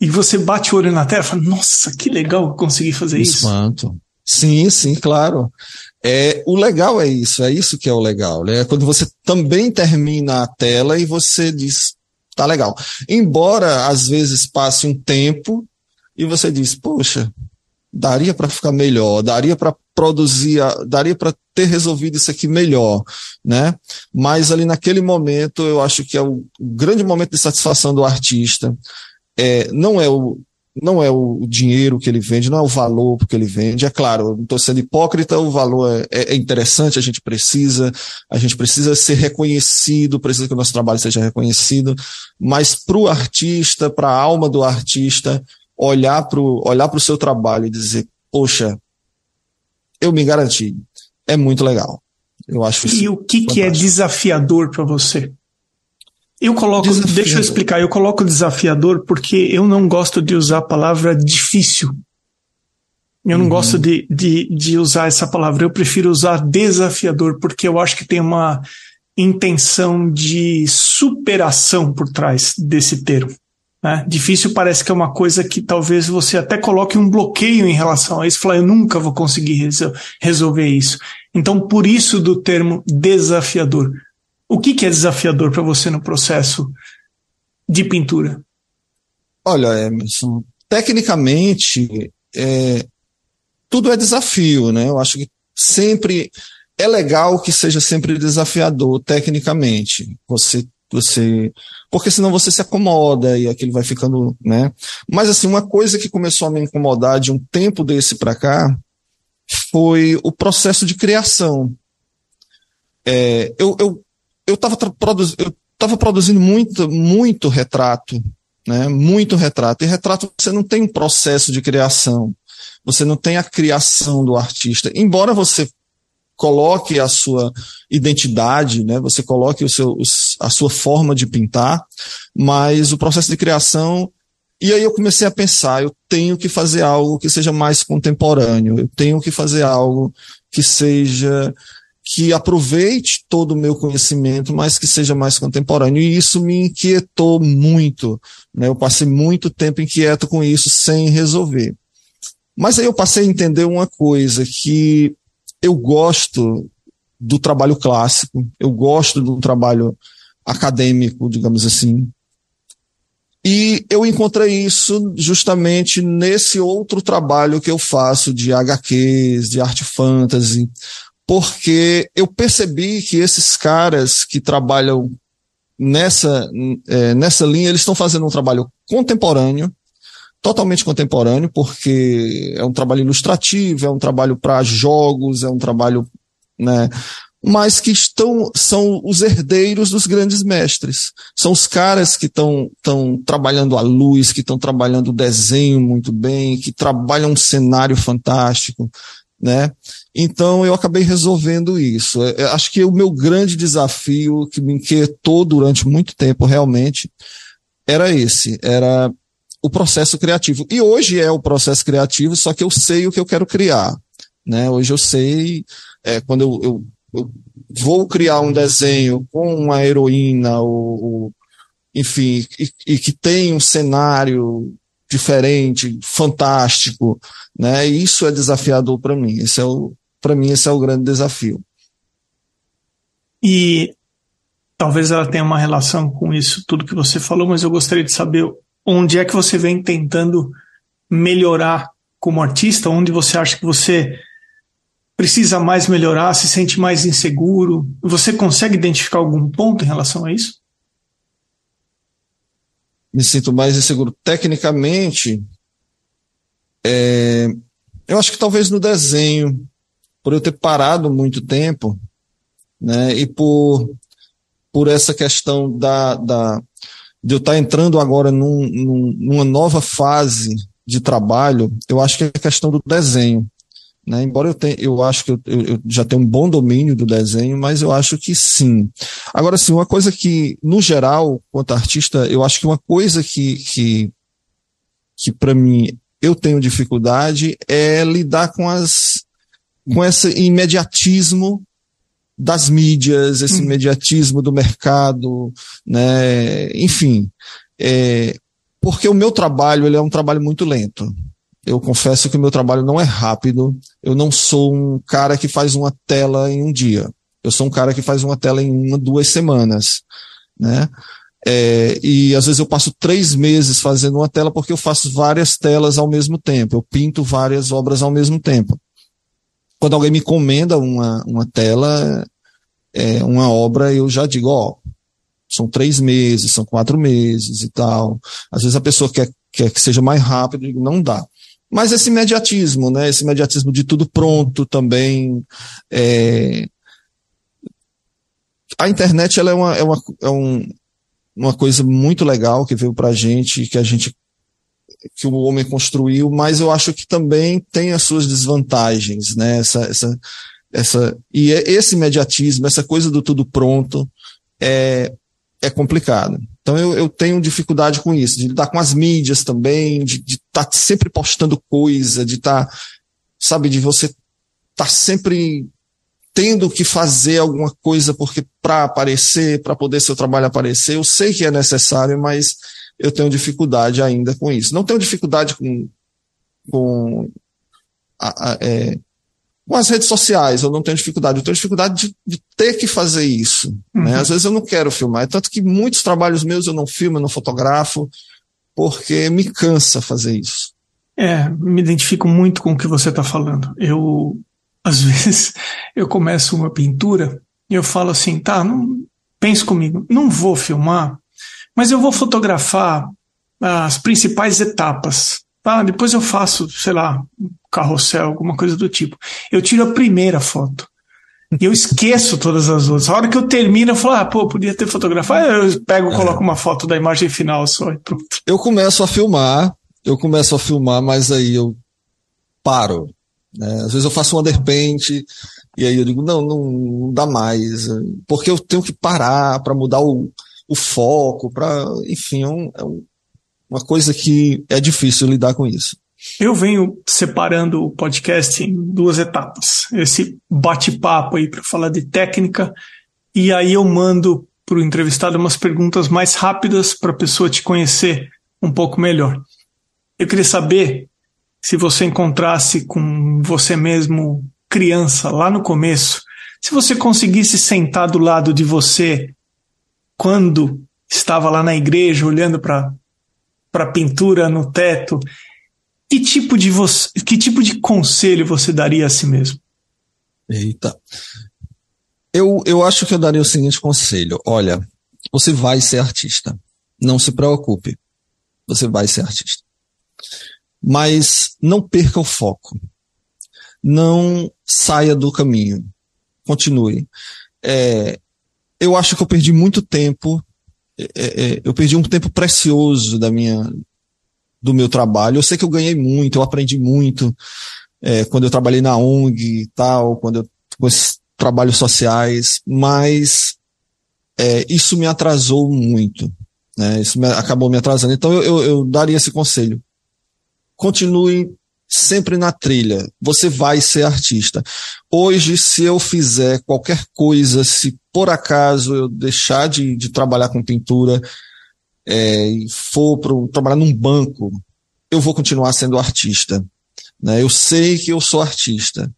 e você bate o olho na tela e fala, nossa, que legal que consegui fazer isso. Espanto. Sim, sim, claro. É, o legal é isso, é isso que é o legal. Né? É quando você também termina a tela e você diz, tá legal. Embora às vezes passe um tempo e você diz, poxa, daria para ficar melhor, daria para produzir, daria para ter resolvido isso aqui melhor, né? Mas ali naquele momento eu acho que é o grande momento de satisfação do artista. É, não é o, não é o dinheiro que ele vende, não é o valor que ele vende. É claro, não estou sendo hipócrita, o valor é, é, é, interessante, a gente precisa, a gente precisa ser reconhecido, precisa que o nosso trabalho seja reconhecido, mas para o artista, para a alma do artista, olhar para o olhar o seu trabalho e dizer, poxa, eu me garanti, é muito legal. Eu acho isso. E o que, que é desafiador para você? Eu coloco, desafiador. deixa eu explicar, eu coloco desafiador porque eu não gosto de usar a palavra difícil. Eu não uhum. gosto de, de, de usar essa palavra, eu prefiro usar desafiador, porque eu acho que tem uma intenção de superação por trás desse termo. Né? Difícil parece que é uma coisa que talvez você até coloque um bloqueio em relação a isso, falar, eu nunca vou conseguir resolver isso. Então, por isso do termo desafiador. O que, que é desafiador para você no processo de pintura? Olha, Emerson, tecnicamente, é, tudo é desafio, né? Eu acho que sempre é legal que seja sempre desafiador tecnicamente. Você, você, porque senão você se acomoda e aquilo vai ficando, né? Mas assim, uma coisa que começou a me incomodar de um tempo desse para cá foi o processo de criação. É, eu, eu eu estava produzindo muito, muito retrato, né? Muito retrato. E retrato você não tem um processo de criação. Você não tem a criação do artista. Embora você coloque a sua identidade, né? Você coloque o seu, a sua forma de pintar, mas o processo de criação e aí eu comecei a pensar, eu tenho que fazer algo que seja mais contemporâneo, eu tenho que fazer algo que seja que aproveite todo o meu conhecimento, mas que seja mais contemporâneo. E isso me inquietou muito. Né? Eu passei muito tempo inquieto com isso sem resolver. Mas aí eu passei a entender uma coisa, que eu gosto do trabalho clássico, eu gosto do trabalho acadêmico, digamos assim. E eu encontrei isso justamente nesse outro trabalho que eu faço de HQs, de arte fantasy, porque eu percebi que esses caras que trabalham nessa, é, nessa linha, eles estão fazendo um trabalho contemporâneo, totalmente contemporâneo, porque é um trabalho ilustrativo, é um trabalho para jogos, é um trabalho, né, mas que estão, são os herdeiros dos grandes mestres. São os caras que estão trabalhando a luz, que estão trabalhando o desenho muito bem, que trabalham um cenário fantástico, né? Então eu acabei resolvendo isso. Eu é, é, acho que o meu grande desafio que me inquietou durante muito tempo realmente era esse, era o processo criativo. E hoje é o processo criativo, só que eu sei o que eu quero criar. Né? Hoje eu sei, é, quando eu, eu, eu, vou criar um desenho com uma heroína, ou, ou enfim, e, e que tem um cenário diferente, fantástico, né? Isso é desafiador para mim. Esse é o, para mim esse é o grande desafio. E talvez ela tenha uma relação com isso, tudo que você falou, mas eu gostaria de saber onde é que você vem tentando melhorar como artista, onde você acha que você precisa mais melhorar, se sente mais inseguro. Você consegue identificar algum ponto em relação a isso? Me sinto mais inseguro tecnicamente. É, eu acho que talvez no desenho, por eu ter parado muito tempo, né, e por, por essa questão da, da, de eu estar entrando agora num, num, numa nova fase de trabalho, eu acho que é a questão do desenho. Né? Embora eu tenha, eu acho que eu, eu, já tenho um bom domínio do desenho, mas eu acho que sim. Agora, sim, uma coisa que, no geral, quanto artista, eu acho que uma coisa que, que, que para mim eu tenho dificuldade é lidar com as com esse imediatismo das mídias, esse hum. imediatismo do mercado, né? Enfim, é, porque o meu trabalho ele é um trabalho muito lento. Eu confesso que o meu trabalho não é rápido. Eu não sou um cara que faz uma tela em um dia. Eu sou um cara que faz uma tela em uma, duas semanas, né? É, e às vezes eu passo três meses fazendo uma tela porque eu faço várias telas ao mesmo tempo. Eu pinto várias obras ao mesmo tempo. Quando alguém me encomenda uma, uma tela, é, uma obra, eu já digo, ó, são três meses, são quatro meses e tal. Às vezes a pessoa quer, quer que seja mais rápido, eu digo, não dá. Mas esse imediatismo, né? Esse imediatismo de tudo pronto também. É... A internet ela é, uma, é, uma, é um, uma coisa muito legal que veio para a gente, que a gente que o homem construiu, mas eu acho que também tem as suas desvantagens, né? Essa, essa, essa, e esse imediatismo, essa coisa do tudo pronto, é, é complicado. Então eu, eu tenho dificuldade com isso, de lidar com as mídias também, de estar tá sempre postando coisa, de estar, tá, sabe, de você estar tá sempre tendo que fazer alguma coisa porque para aparecer, para poder seu trabalho aparecer, eu sei que é necessário, mas eu tenho dificuldade ainda com isso. Não tenho dificuldade com, com a, a, é, com as redes sociais, eu não tenho dificuldade, eu tenho dificuldade de, de ter que fazer isso. Né? Uhum. Né? Às vezes eu não quero filmar, é tanto que muitos trabalhos meus eu não filmo, eu não fotografo, porque me cansa fazer isso. É, me identifico muito com o que você está falando. Eu, às <laughs> vezes, eu começo uma pintura e eu falo assim, tá, não, pense comigo, não vou filmar, mas eu vou fotografar as principais etapas. Tá? Depois eu faço, sei lá, carrossel, alguma coisa do tipo. Eu tiro a primeira foto. E eu esqueço todas as outras. A hora que eu termino, eu falo, ah, pô, podia ter fotografado. Eu pego, é. coloco uma foto da imagem final só e pronto. Eu começo a filmar, eu começo a filmar, mas aí eu paro. Né? Às vezes eu faço um underpaint e aí eu digo, não, não, não dá mais. Porque eu tenho que parar para mudar o, o foco, para, enfim, é, um, é uma coisa que é difícil lidar com isso. Eu venho separando o podcast em duas etapas. Esse bate-papo aí para falar de técnica, e aí eu mando para o entrevistado umas perguntas mais rápidas para a pessoa te conhecer um pouco melhor. Eu queria saber se você encontrasse com você mesmo criança lá no começo, se você conseguisse sentar do lado de você quando estava lá na igreja olhando para para pintura no teto que tipo de você, que tipo de conselho você daria a si mesmo? Eita. Eu, eu acho que eu daria o seguinte conselho: olha, você vai ser artista. Não se preocupe. Você vai ser artista. Mas não perca o foco. Não saia do caminho. Continue. É, eu acho que eu perdi muito tempo. É, é, eu perdi um tempo precioso da minha, do meu trabalho. Eu sei que eu ganhei muito, eu aprendi muito é, quando eu trabalhei na ONG e tal, quando eu com esses trabalhos sociais, mas é, isso me atrasou muito. Né? Isso me, acabou me atrasando. Então eu, eu, eu daria esse conselho. Continue sempre na trilha. Você vai ser artista. Hoje, se eu fizer qualquer coisa, se por acaso eu deixar de, de trabalhar com pintura, é, e for pro, trabalhar num banco, eu vou continuar sendo artista. Né? Eu sei que eu sou artista.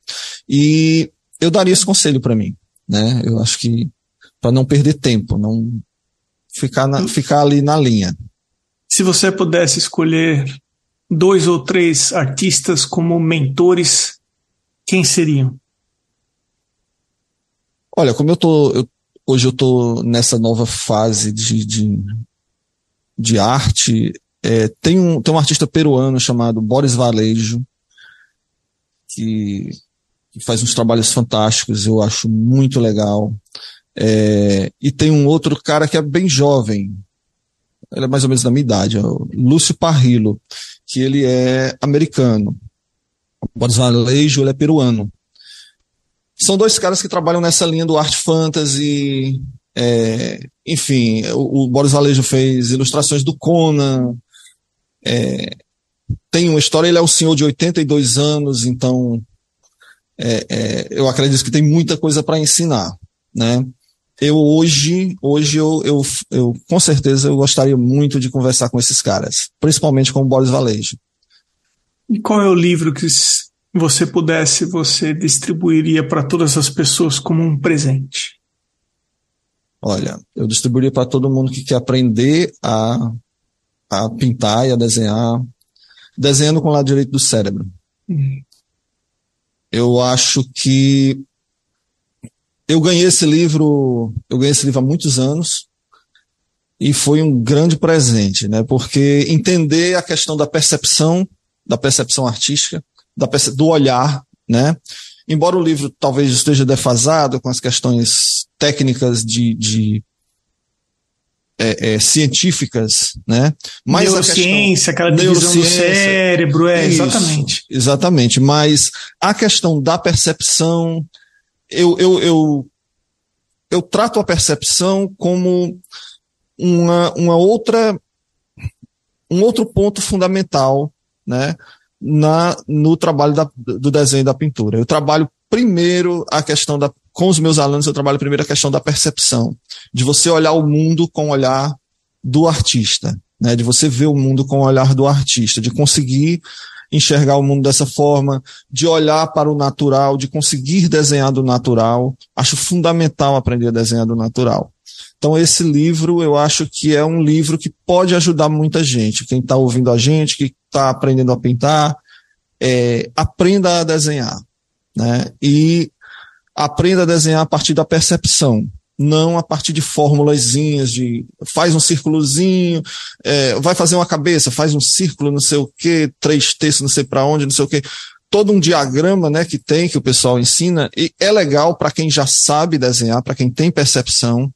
E eu daria esse conselho para mim. Né? Eu acho que para não perder tempo, não ficar, na, ficar ali na linha. Se você pudesse escolher dois ou três artistas como mentores, quem seriam? Olha, como eu tô, eu, hoje eu tô nessa nova fase de, de, de arte, é, tem, um, tem um artista peruano chamado Boris Valejo, que, que faz uns trabalhos fantásticos, eu acho muito legal. É, e tem um outro cara que é bem jovem, ele é mais ou menos da minha idade, é Lúcio Parrillo, que ele é americano. O Boris Valejo, ele é peruano. São dois caras que trabalham nessa linha do art fantasy. É, enfim, o, o, Boris Valejo fez ilustrações do Conan. É, tem uma história, ele é um senhor de 82 anos, então é, é, eu acredito que tem muita coisa para ensinar, né? Eu hoje, hoje eu, eu, eu, com certeza eu gostaria muito de conversar com esses caras, principalmente com o Boris Valejo. E qual é o livro que você pudesse, você distribuiria para todas as pessoas como um presente? Olha, eu distribuiria para todo mundo que quer aprender a, a pintar e a desenhar, desenhando com o lado direito do cérebro. Hum. Eu acho que eu ganhei esse livro, eu ganhei esse livro há muitos anos e foi um grande presente, né? Porque entender a questão da percepção, da percepção artística, da, do olhar, né? Embora o livro talvez esteja defasado com as questões técnicas de, de é, é, científicas, né? Mas neurociência, aquela divisão do cérebro, é, isso, exatamente. Exatamente, mas a questão da percepção, eu, eu, eu, eu trato a percepção como uma, uma outra, um outro ponto fundamental, né? Na, no trabalho da, do desenho da pintura. Eu trabalho primeiro a questão da, com os meus alunos, eu trabalho primeiro a questão da percepção, de você olhar o mundo com o olhar do artista, né, de você ver o mundo com o olhar do artista, de conseguir enxergar o mundo dessa forma, de olhar para o natural, de conseguir desenhar do natural. Acho fundamental aprender a desenhar do natural. Então, esse livro, eu acho que é um livro que pode ajudar muita gente. Quem está ouvindo a gente, que está aprendendo a pintar, é, aprenda a desenhar. Né? E aprenda a desenhar a partir da percepção, não a partir de formulazinhas de faz um círculozinho, é, vai fazer uma cabeça, faz um círculo, não sei o que, três textos, não sei para onde, não sei o que. Todo um diagrama né, que tem, que o pessoal ensina, e é legal para quem já sabe desenhar, para quem tem percepção,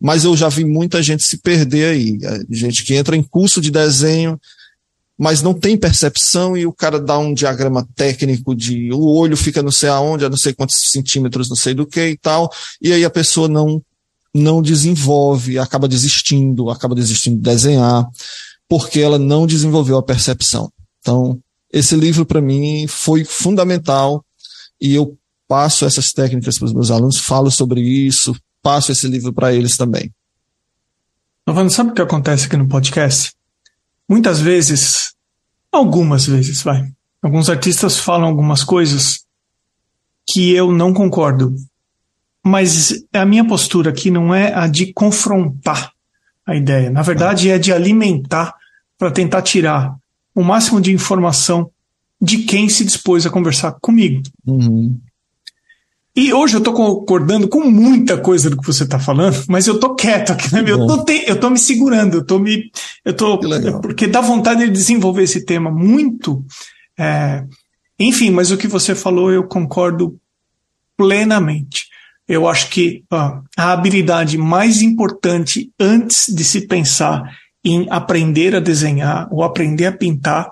mas eu já vi muita gente se perder aí. Gente que entra em curso de desenho, mas não tem percepção e o cara dá um diagrama técnico de o olho fica não sei aonde, a não sei quantos centímetros, não sei do que e tal, e aí a pessoa não não desenvolve, acaba desistindo, acaba desistindo de desenhar, porque ela não desenvolveu a percepção. Então, esse livro para mim foi fundamental e eu passo essas técnicas para os meus alunos, falo sobre isso, passo esse livro para eles também. Giovanni, sabe o que acontece aqui no podcast? Muitas vezes, algumas vezes, vai, alguns artistas falam algumas coisas que eu não concordo. Mas a minha postura aqui não é a de confrontar a ideia. Na verdade, é de alimentar para tentar tirar o máximo de informação de quem se dispôs a conversar comigo. Uhum. E hoje eu tô concordando com muita coisa do que você tá falando, mas eu tô quieto aqui, né? Eu tô, te, eu tô me segurando, eu tô me. Eu tô. Porque dá vontade de desenvolver esse tema muito. É, enfim, mas o que você falou eu concordo plenamente. Eu acho que a habilidade mais importante antes de se pensar em aprender a desenhar ou aprender a pintar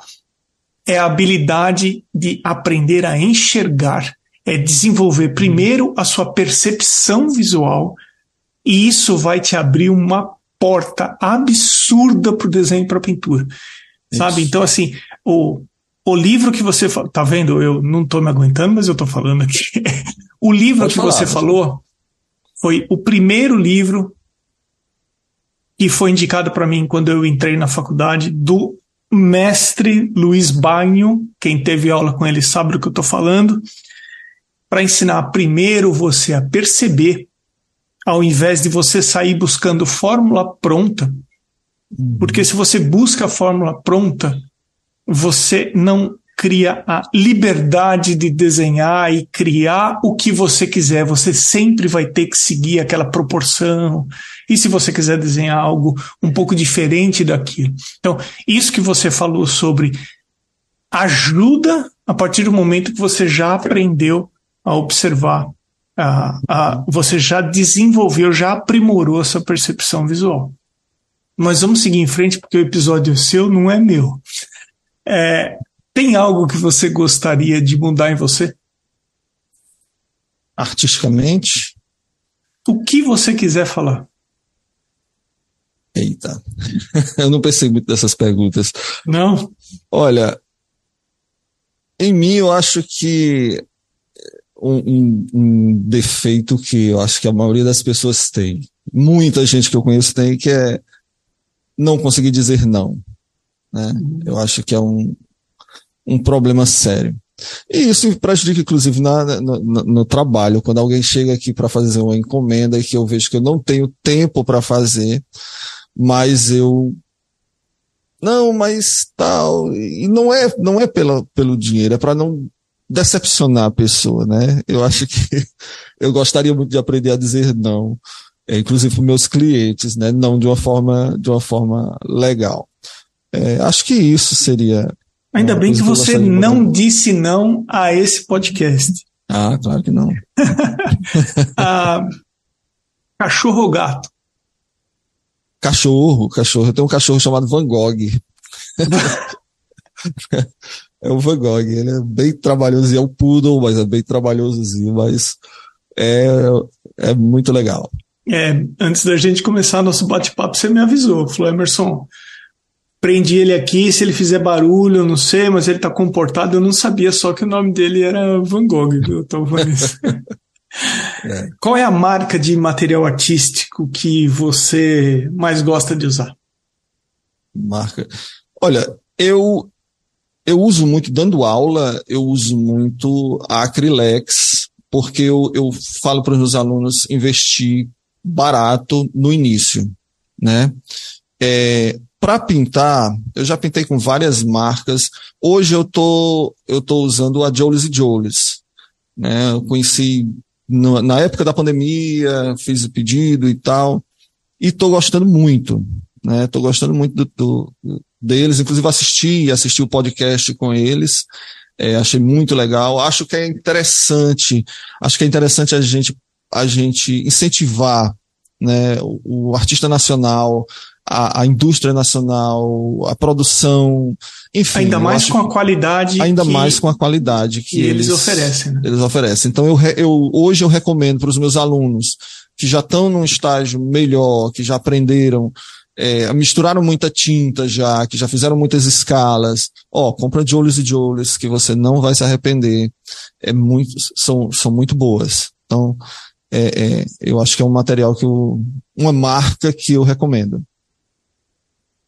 é a habilidade de aprender a enxergar é desenvolver primeiro a sua percepção visual e isso vai te abrir uma porta absurda para o desenho e para a pintura. Isso. Sabe? Então, assim, o, o livro que você. Tá vendo? Eu não estou me aguentando, mas eu estou falando aqui. <laughs> o livro Pode que falar, você falou foi o primeiro livro que foi indicado para mim quando eu entrei na faculdade do mestre Luiz Bagno. Quem teve aula com ele sabe do que eu estou falando para ensinar primeiro você a perceber ao invés de você sair buscando fórmula pronta. Uhum. Porque se você busca a fórmula pronta, você não cria a liberdade de desenhar e criar o que você quiser. Você sempre vai ter que seguir aquela proporção. E se você quiser desenhar algo um pouco diferente daquilo. Então, isso que você falou sobre ajuda a partir do momento que você já aprendeu a observar, a, a, você já desenvolveu, já aprimorou essa percepção visual. Mas vamos seguir em frente, porque o episódio é seu, não é meu. É, tem algo que você gostaria de mudar em você? Artisticamente? O que você quiser falar. Eita, <laughs> eu não pensei muito dessas perguntas. Não? Olha, em mim eu acho que um, um, um, defeito que eu acho que a maioria das pessoas tem, muita gente que eu conheço tem, que é não conseguir dizer não. Né? Uhum. Eu acho que é um, um problema sério. E isso prejudica, inclusive, na, no, no, trabalho. Quando alguém chega aqui para fazer uma encomenda e que eu vejo que eu não tenho tempo para fazer, mas eu. Não, mas tal. E não é, não é pela, pelo dinheiro, é para não decepcionar a pessoa, né? Eu acho que <laughs> eu gostaria muito de aprender a dizer não, é, inclusive para meus clientes, né? Não de uma forma, de uma forma legal. É, acho que isso seria Ainda bem que você não disse não a esse podcast. Ah, claro que não. <laughs> ah, cachorro ou gato? Cachorro, cachorro. Eu tenho um cachorro chamado Van Gogh. <laughs> é o Van Gogh. Ele é bem trabalhoso, é um poodle, mas é bem trabalhosozinho, mas é, é muito legal. É, antes da gente começar nosso bate-papo, você me avisou, falou, Emerson, prendi ele aqui, se ele fizer barulho, eu não sei, mas ele tá comportado, eu não sabia só que o nome dele era Van Gogh, viu, talvez. <laughs> é. Qual é a marca de material artístico que você mais gosta de usar? Marca. Olha, eu eu uso muito, dando aula, eu uso muito a Acrylex, porque eu, eu falo para os meus alunos investir barato no início, né? É, para pintar, eu já pintei com várias marcas. Hoje eu tô, eu tô usando a Jolis e Jolis. Né? Eu conheci no, na época da pandemia, fiz o pedido e tal, e tô gostando muito. Né? Tô gostando muito do, do deles, inclusive assisti, assisti o podcast com eles. É, achei muito legal. Acho que é interessante, acho que é interessante a gente, a gente incentivar né, o, o artista nacional a, a, indústria nacional, a produção, enfim. Ainda mais com a qualidade. Ainda que, mais com a qualidade que, que eles, eles, oferecem. Né? Eles oferecem. Então eu, eu hoje eu recomendo para os meus alunos que já estão num estágio melhor, que já aprenderam, é, misturaram muita tinta já, que já fizeram muitas escalas. Ó, compra de olhos e de olhos que você não vai se arrepender. É muito, são, são muito boas. Então, é, é, eu acho que é um material que eu, uma marca que eu recomendo.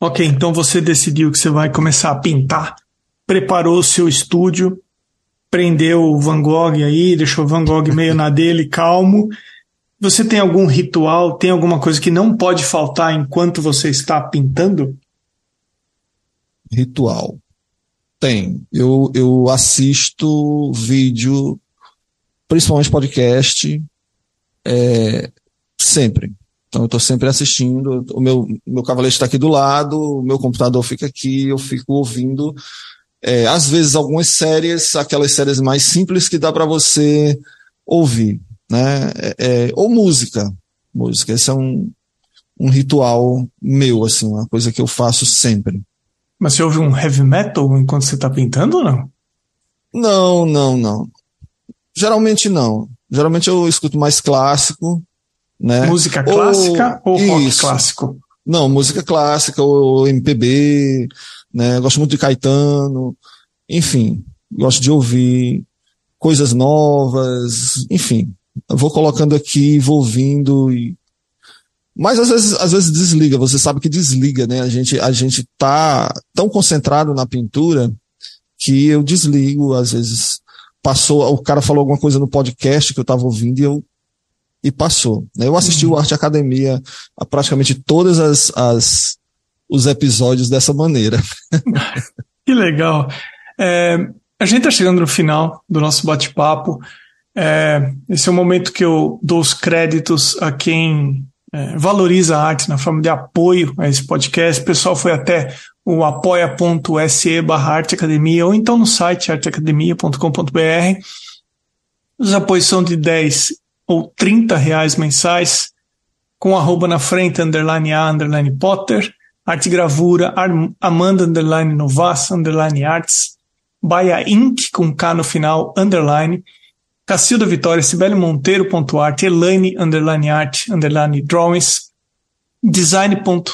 Ok, então você decidiu que você vai começar a pintar, preparou o seu estúdio, prendeu o Van Gogh aí, deixou o Van Gogh meio na dele, calmo. Você tem algum ritual, tem alguma coisa que não pode faltar enquanto você está pintando? Ritual. Tem. Eu, eu assisto vídeo, principalmente podcast, é, sempre. Então eu estou sempre assistindo, o meu, meu cavalete está aqui do lado, o meu computador fica aqui, eu fico ouvindo. É, às vezes algumas séries, aquelas séries mais simples que dá para você ouvir, né? É, é, ou música, música. Esse é um, um ritual meu, assim, uma coisa que eu faço sempre. Mas você ouve um heavy metal enquanto você está pintando ou não? Não, não, não. Geralmente não. Geralmente eu escuto mais clássico, né? Música clássica ou, ou rock isso. clássico? Não, música clássica ou MPB, né? Gosto muito de Caetano, enfim, gosto de ouvir coisas novas, enfim. Vou colocando aqui, vou ouvindo e mas às vezes, às vezes desliga, você sabe que desliga, né? A gente, a gente tá tão concentrado na pintura que eu desligo, às vezes passou, o cara falou alguma coisa no podcast que eu tava ouvindo e eu e passou. Né? Eu assisti uhum. o Arte Academia a praticamente todas as, as os episódios dessa maneira. <laughs> que legal. É, a gente está chegando no final do nosso bate-papo. É, esse é o momento que eu dou os créditos a quem é, valoriza a arte na forma de apoio a esse podcast. O pessoal foi até o apoia.se barra arteacademia ou então no site arteacademia.com.br. Os apoios são de 10 ou 30 reais mensais, com arroba na frente, underline A, underline Potter, arte gravura, Amanda, underline Novas, underline Arts, Baia Inc, com K no final, underline, Cacilda Vitória, Sibeli Monteiro, ponto arte, Elaine, underline art, underline drawings, design, ponto,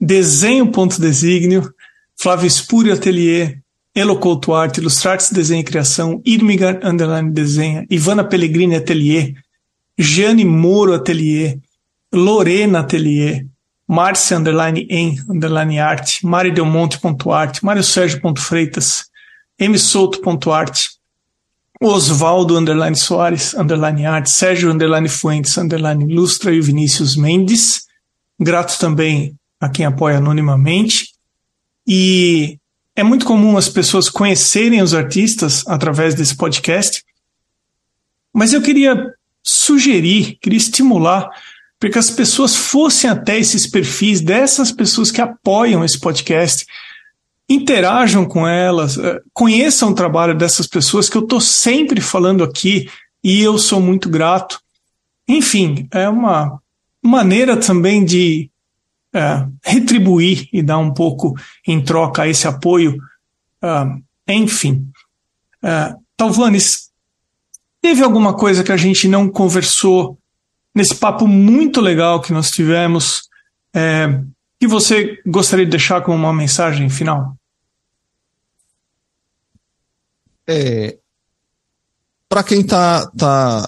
desenho, ponto desígnio, Flávio Espúrio Atelier, Elocouto Arte, Ilustrates Desenho e Criação, Irmigar Underline Desenha, Ivana Pellegrini Atelier, Jane Moro Atelier, Lorena Atelier, Márcia Underline em Underline Arte, Mari Del Monte ponto arte, Mário Sérgio Freitas, M Souto ponto arte, Osvaldo Underline Soares Underline Arte, Sérgio Underline Fuentes Underline Ilustra e Vinícius Mendes, grato também a quem apoia anonimamente. E é muito comum as pessoas conhecerem os artistas através desse podcast, mas eu queria sugerir, queria estimular para que as pessoas fossem até esses perfis dessas pessoas que apoiam esse podcast, interajam com elas, eh, conheçam o trabalho dessas pessoas que eu estou sempre falando aqui e eu sou muito grato. Enfim, é uma maneira também de é, retribuir e dar um pouco em troca esse apoio. Uh, enfim. Uh, Talvanes, teve alguma coisa que a gente não conversou nesse papo muito legal que nós tivemos é, que você gostaria de deixar como uma mensagem final? É, Para quem está tá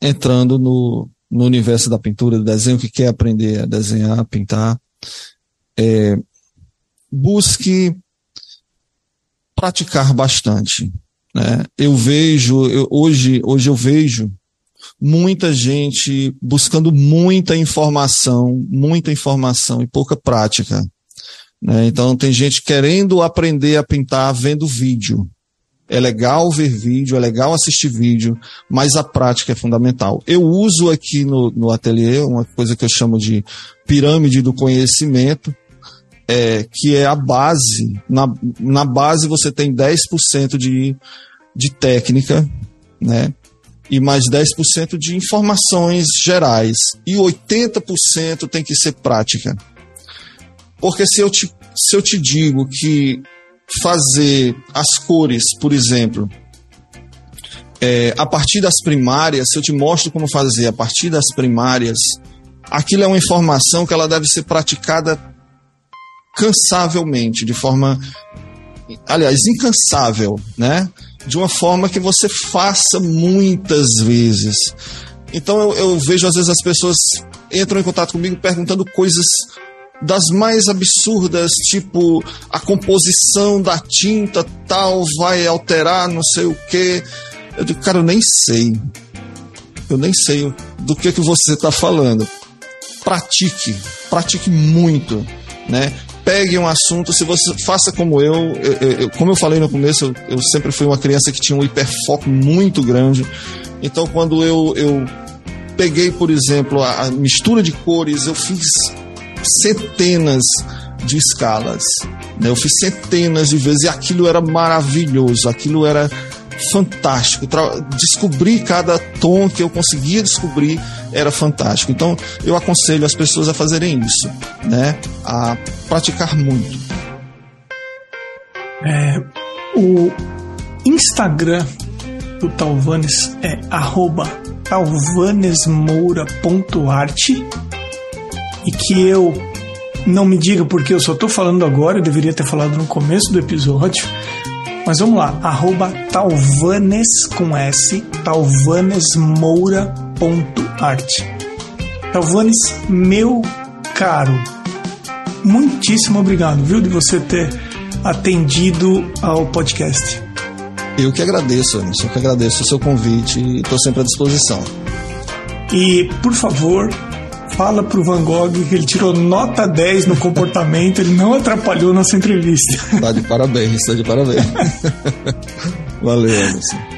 entrando no, no universo da pintura, do desenho, que quer aprender a desenhar, a pintar, é, busque praticar bastante. Né? Eu vejo, eu, hoje, hoje eu vejo muita gente buscando muita informação, muita informação e pouca prática. Né? Então tem gente querendo aprender a pintar vendo vídeo. É legal ver vídeo, é legal assistir vídeo, mas a prática é fundamental. Eu uso aqui no, no ateliê uma coisa que eu chamo de pirâmide do conhecimento, é, que é a base. Na, na base você tem 10% de, de técnica, né? E mais 10% de informações gerais. E 80% tem que ser prática. Porque se eu te, se eu te digo que fazer as cores, por exemplo, é, a partir das primárias, se eu te mostro como fazer a partir das primárias, aquilo é uma informação que ela deve ser praticada cansavelmente, de forma, aliás, incansável, né? De uma forma que você faça muitas vezes. Então eu, eu vejo às vezes as pessoas entram em contato comigo perguntando coisas das mais absurdas, tipo a composição da tinta tal vai alterar não sei o que. Eu digo, cara, eu nem sei. Eu nem sei do que, que você está falando. Pratique, pratique muito, né? Pegue um assunto, se você faça como eu, eu, eu como eu falei no começo, eu, eu, sempre fui uma criança que tinha um hiperfoco muito grande. Então, quando eu, eu peguei, por exemplo, a, a mistura de cores, eu fiz centenas de escalas. Né? Eu fiz centenas de vezes e aquilo era maravilhoso, aquilo era fantástico. Descobrir cada tom que eu conseguia descobrir era fantástico. Então, eu aconselho as pessoas a fazerem isso, né? A praticar muito. É, o Instagram do Talvanes é talvanesmoura.arte e que eu não me diga porque eu só estou falando agora, eu deveria ter falado no começo do episódio. Mas vamos lá, arroba talvanes com S, talvanesmoura.art. Talvanes, meu caro, muitíssimo obrigado, viu, de você ter atendido ao podcast. Eu que agradeço, Anderson, eu que agradeço o seu convite e estou sempre à disposição. E, por favor, fala pro Van Gogh que ele tirou nota 10 no comportamento, ele não atrapalhou nossa entrevista. Tá de parabéns, tá de parabéns. <laughs> Valeu, Anderson.